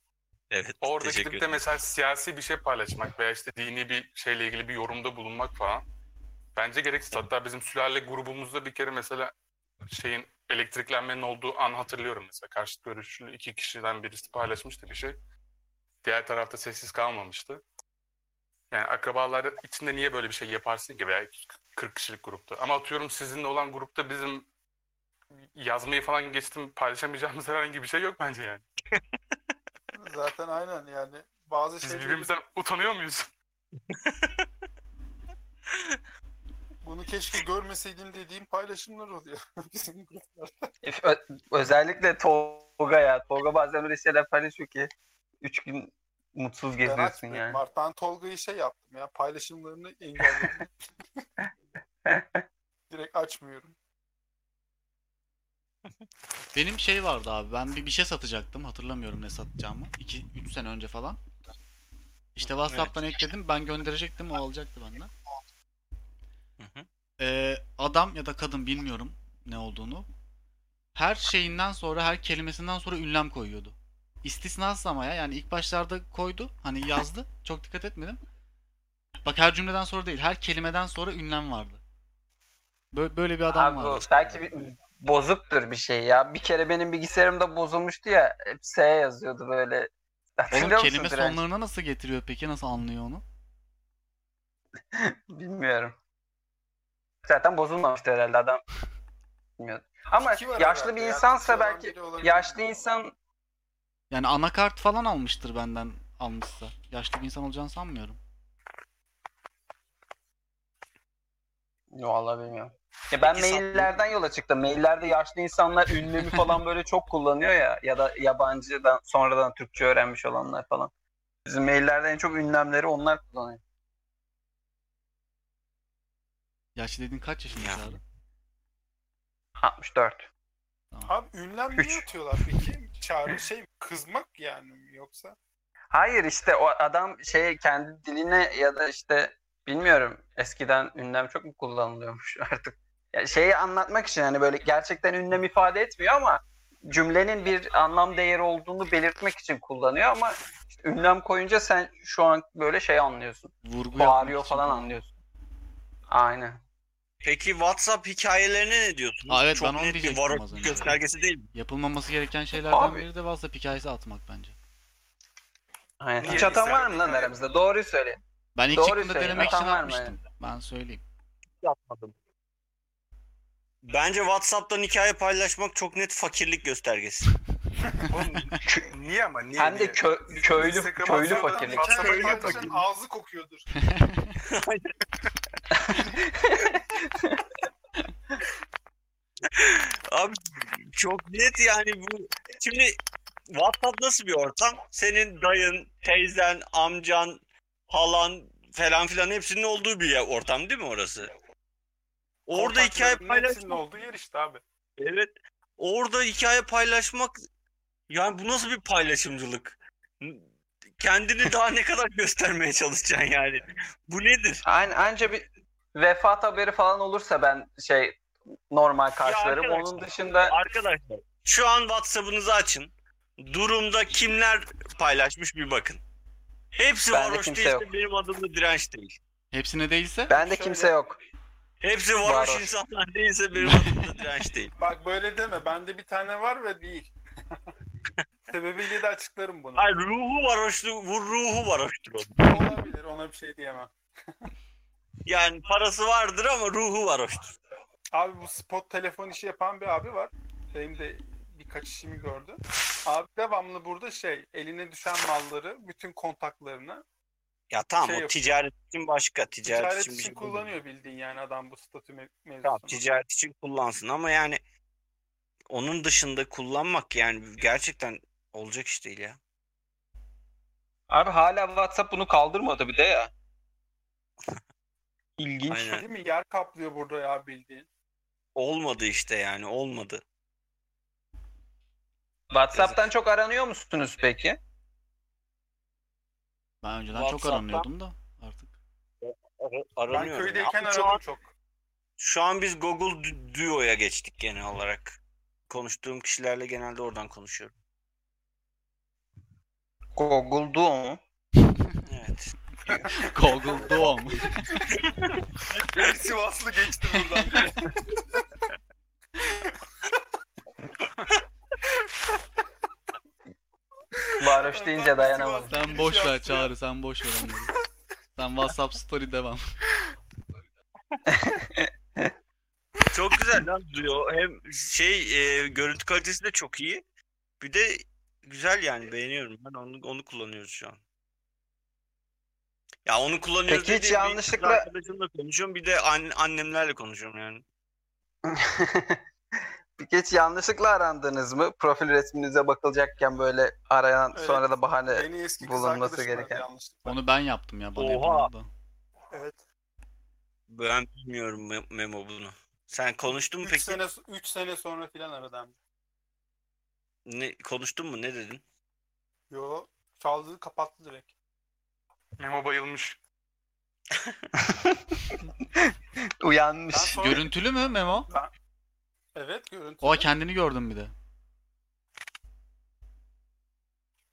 Evet Orada gidip de ederim. mesela siyasi bir şey paylaşmak veya işte dini bir şeyle ilgili bir yorumda bulunmak falan bence gereksiz. Hatta bizim sülale grubumuzda bir kere mesela şeyin elektriklenmenin olduğu an hatırlıyorum mesela. Karşıt görüşlü iki kişiden birisi paylaşmıştı bir şey. Diğer tarafta sessiz kalmamıştı. Yani akrabalar içinde niye böyle bir şey yaparsın ki veya 40 kişilik grupta. Ama atıyorum sizinle olan grupta bizim yazmayı falan geçtim paylaşamayacağımız herhangi bir şey yok bence yani. Zaten aynen yani bazı Biz şeyleri birbirimizden utanıyor muyuz? bunu keşke görmeseydim dediğim paylaşımlar oluyor. Bizim gruplarda. Ö- özellikle Tolga ya. Tolga bazen öyle şeyler paylaşıyor ki 3 gün mutsuz geziyorsun yani. Mart'tan Tolga'yı şey yaptım ya paylaşımlarını engelledim. Direkt açmıyorum. Benim şey vardı abi. Ben bir, bir şey satacaktım. Hatırlamıyorum ne satacağımı. 2-3 sene önce falan. İşte WhatsApp'tan ekledim. Ben gönderecektim. O alacaktı benden. Hı hı. Ee, adam ya da kadın bilmiyorum ne olduğunu. Her şeyinden sonra, her kelimesinden sonra ünlem koyuyordu. İstisnasız ama ya. Yani ilk başlarda koydu. Hani yazdı. Çok dikkat etmedim. Bak her cümleden sonra değil. Her kelimeden sonra ünlem vardı. Böyle, böyle bir adam Abi vardı. belki bir, bozuktur bir şey ya. Bir kere benim bilgisayarımda bozulmuştu ya. Hep S yazıyordu böyle. Oğlum Hatırlıyor musun kelime Direnç? sonlarına nasıl getiriyor peki? Nasıl anlıyor onu? Bilmiyorum. Zaten bozulmamıştı herhalde adam. Bilmiyorum. Ama var yaşlı herhalde bir ya, insansa olan belki biri olabilir. yaşlı insan Yani anakart falan almıştır benden almışsa. Yaşlı bir insan olacağını sanmıyorum. Yo valla bilmiyorum. Ya ben Peki, maillerden yola çıktım. Maillerde yaşlı insanlar ünlemi falan böyle çok kullanıyor ya. Ya da yabancıdan sonradan Türkçe öğrenmiş olanlar falan. Bizim maillerde en çok ünlemleri onlar kullanıyor. Yaşlı dediğin kaç yaşında Ya. abi? 64. Abi ünlem Üç. niye atıyorlar peki? Çağrı şey mi? kızmak yani mi yoksa? Hayır işte o adam şey kendi diline ya da işte bilmiyorum eskiden ünlem çok mu kullanılıyormuş artık. Şeyi anlatmak için hani böyle gerçekten ünlem ifade etmiyor ama cümlenin bir anlam değeri olduğunu belirtmek için kullanıyor ama işte ünlem koyunca sen şu an böyle şey anlıyorsun. Vurgu Bağırıyor yapmak için falan anlıyorsun. Aynen. Peki WhatsApp hikayelerine ne diyorsunuz? Aa, evet, Çok ben onu net bir önce. göstergesi değil mi? Yapılmaması gereken şeylerden Abi. biri de WhatsApp hikayesi atmak bence. Aynen. Hiç atan var mı lan aramızda? Doğruyu söyle. Ben ilk Doğru çıktığında söylüyor. denemek için atmıştım. Ben söyleyeyim. Yapmadım. Bence WhatsApp'tan hikaye paylaşmak çok net fakirlik göstergesi. Oğlum, niye ama niye? Hem de niye? kö- köylü köylü atıyorlar, fakirlik. WhatsApp'a Köylü paylaşan paylaşan ağzı kokuyordur. Abi çok net yani bu. Şimdi WhatsApp nasıl bir ortam? Senin dayın, teyzen, amcan, halan falan filan hepsinin olduğu bir yer, ortam değil mi orası? Orada hikaye paylaşmak. olduğu yer işte abi. Evet. Orada hikaye paylaşmak yani bu nasıl bir paylaşımcılık? Kendini daha ne kadar göstermeye çalışacaksın yani? Bu nedir? Aynı anca bir vefat haberi falan olursa ben şey normal karşılarım. arkadaşlar, Onun dışında Arkadaşlar şu an WhatsApp'ınızı açın. Durumda kimler paylaşmış bir bakın. Hepsi Bende varoş kimse değilse yok. benim adımda direnç değil. Hepsine değilse bende Şöyle- kimse yok. Hepsi varoş, Varoş. insanlar değilse benim adımda direnç değil. Bak böyle deme. Bende bir tane var ve değil. Sebebiyle de açıklarım bunu. Hayır ruhu varoşlu, bu ruhu varoştur onun. Olabilir. Ona bir şey diyemem. Yani parası vardır ama ruhu varoştur. Abi bu spot telefon işi yapan bir abi var. Benim de birkaç işimi gördü. Abi devamlı burada şey eline düşen malları, bütün kontaklarını Ya tamam Şey o ticaret için başka. Ticaret, ticaret için, bir için şey kullanıyor bildiğin yani adam bu statü me- mevzusunu. Tamam ticaret için kullansın ama yani onun dışında kullanmak yani gerçekten olacak iş değil ya. Abi hala WhatsApp bunu kaldırmadı bir de ya. İlginç. Aynen. Değil mi? Yer kaplıyor burada ya bildiğin. Olmadı işte yani olmadı. WhatsApp'tan çok aranıyor musunuz peki? Ben önceden çok WhatsApp'tan- aranıyordum da artık. Ara- Ben aranıyor. köydeyken Ama şu aradım an, çok. şu an biz Google Du- Duo'ya geçtik genel olarak. Konuştuğum kişilerle genelde oradan konuşuyorum. Google Duo mu? Evet. Google Duo mu? Bir Sivaslı geçti buradan. Varoş deyince dayanamadım. Sen boş ver Çağrı sen boş ver onları. Sen WhatsApp story devam. Çok güzel lan Duo. Hem şey e, görüntü kalitesi de çok iyi. Bir de güzel yani beğeniyorum. Ben onu onu kullanıyoruz şu an. Ya onu kullanıyoruz Peki hiç dediğim bir yanlışlıkla- arkadaşımla konuşuyorum. Bir de an- annemlerle konuşuyorum yani. Geç yanlışlıkla arandınız mı? Profil resminize bakılacakken böyle arayan Evet. sonra da bahane Beni eski kız bulunması arkadaşım gereken. yanlışlıkla. Onu ben yaptım ya bana Oha. yapılmadı. Evet. Ben bilmiyorum Me- Memo bunu. Sen konuştun mu 3 peki? sene 3 sene sonra filan de. Ne konuştun mu? Ne dedin? Yo, çaldı kapattı direkt. Memo bayılmış. Ben Uyanmış. sonra Görüntülü mü Memo? Evet görüntü. O kendini gördüm bir de.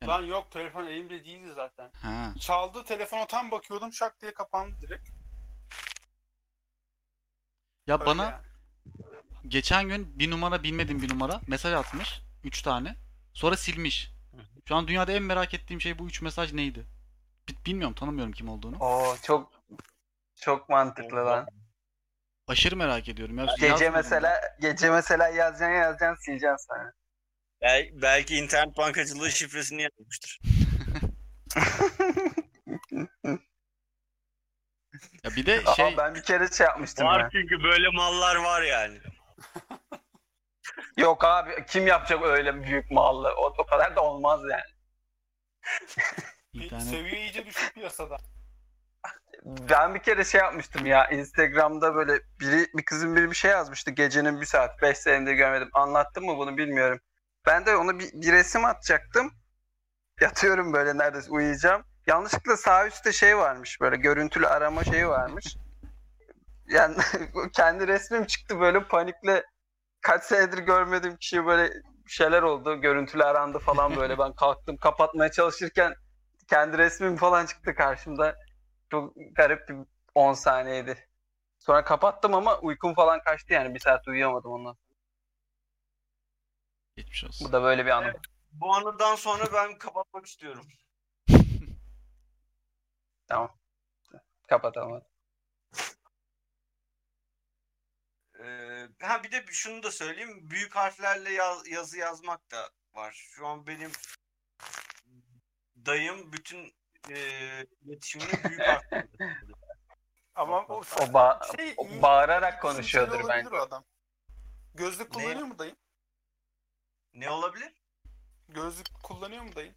Lan yok telefon elimde değildi zaten. Ha. Çaldı telefona tam bakıyordum şak diye kapandı direkt. Ya Öyle bana yani. geçen gün bir numara bilmediğim bir numara mesaj atmış. 3 tane. Sonra silmiş. Şu an dünyada en merak ettiğim şey bu 3 mesaj neydi? Bi- Bilmiyorum tanımıyorum kim olduğunu. Oo çok çok mantıklı lan. Aşırı merak ediyorum. Ya, Gece yazmadım. mesela gece mesela yazacaksın yazacaksın sileceksin sonra. Bel- belki internet bankacılığı şifresini yazmıştır. Ya bir de Aa, şey ben bir kere şey yapmıştım Var ya. çünkü böyle mallar var yani. Yok abi kim yapacak öyle büyük mallı? O, o kadar da olmaz yani. Bir internet Seviye iyice düştü piyasada. Ben bir kere şey yapmıştım ya Instagram'da böyle biri bir kızın biri bir şey yazmıştı gecenin bir saat 5 senedir görmedim. Anlattım mı bunu bilmiyorum. Ben de ona bir, bir resim atacaktım. Yatıyorum böyle neredeyse uyuyacağım. Yanlışlıkla sağ üstte şey varmış böyle görüntülü arama şeyi varmış. Yani kendi resmim çıktı böyle panikle kaç senedir görmediğim kişi böyle şeyler oldu. Görüntülü arandı falan böyle. Ben kalktım kapatmaya çalışırken kendi resmim falan çıktı karşımda. Çok garip bir 10 saniyeydi. Sonra kapattım ama uykum falan kaçtı yani. Bir saat uyuyamadım ondan. geçmiş olsun. Bu da böyle bir anım. Bu anıdan sonra ben kapatmak istiyorum. Kapatamam. Ee, ha bir de şunu da söyleyeyim. Büyük harflerle yaz- yazı yazmak da var. Şu an benim dayım bütün e, iletişimini büyük yapıyor. Ama o. O, ba- şey, o bağırarak konuşuyordur bence. adam. Gözlük Ne? kullanıyor mu dayın? Ne olabilir? Gözlük kullanıyor mu dayın?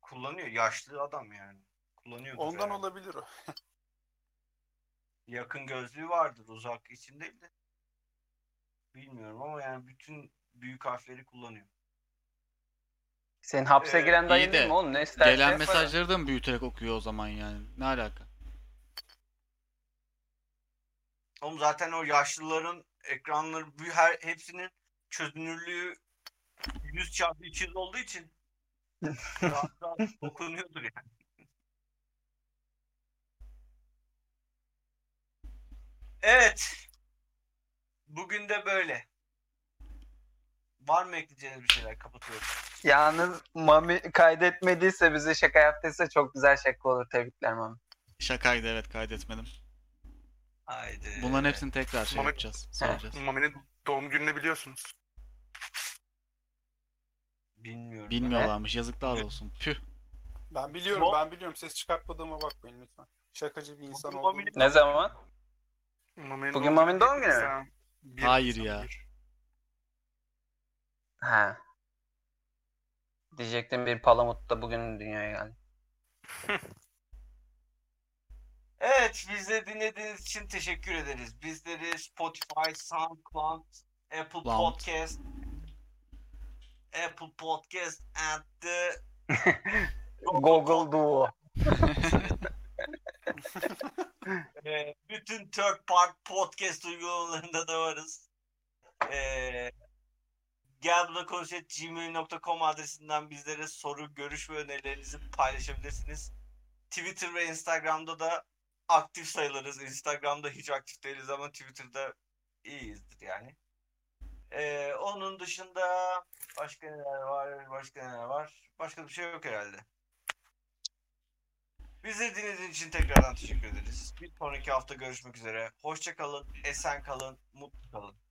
Kullanıyor. Yaşlı adam yani. Kullanıyordur Ondan herhalde. olabilir o. Yakın gözlüğü vardır. Uzak için değil de. Bilmiyorum ama yani bütün büyük harfleri kullanıyor. Senin hapse Ee, giren dayın iyi değil de mi oğlum? Ne isterse Gelen yapar. mesajları da mı büyüterek okuyor o zaman yani? Ne alaka? Oğlum zaten o yaşlıların ekranları her hepsinin çözünürlüğü 100 çarpı 200 olduğu için rahat rahat okunuyordur yani. Evet. Bugün de böyle. Var mı ekleyeceğiniz bir şeyler? Kapatıyorum. Yalnız Mami kaydetmediyse bize şaka yaptıysa çok güzel şaka olur. Tebrikler Mami. Şakaydı evet kaydetmedim. Haydi. Bunların hepsini tekrar şey Mami- yapacağız. Soracağız. Mami'nin doğum gününü biliyorsunuz. Bilmiyorum. Bilmiyorlarmış yazıklar olsun. Püh. Ben biliyorum, Mo- ben biliyorum. Ses çıkartmadığıma bakmayın lütfen. Şakacı bir insan Bugün olduğumu. Mami'nin- Ne zaman? Mami'nin Bugün Mami'nin doğum günü mü? Bir- Hayır ya. bir- Ha. Diyecektim bir palamut da bugün dünyaya geldi. Evet, bizleri dinlediğiniz için teşekkür ederiz. Bizleri Spotify, SoundCloud, Apple Cloud. Podcast, Apple Podcast and the Google Duo. e, bütün third part podcast uygulamalarında da varız. E, gel buna konuşalım gmail.com adresinden bizlere soru, görüş ve önerilerinizi paylaşabilirsiniz. Twitter ve Instagram'da da aktif sayılırız. Instagram'da hiç aktif değiliz ama Twitter'da iyiyizdir yani. Ee, onun dışında başka neler var? Başka neler var? Başka bir şey yok herhalde. Bizi dinlediğiniz için tekrardan teşekkür ederiz. Bir sonraki hafta görüşmek üzere. Hoşça kalın, esen kalın, mutlu kalın.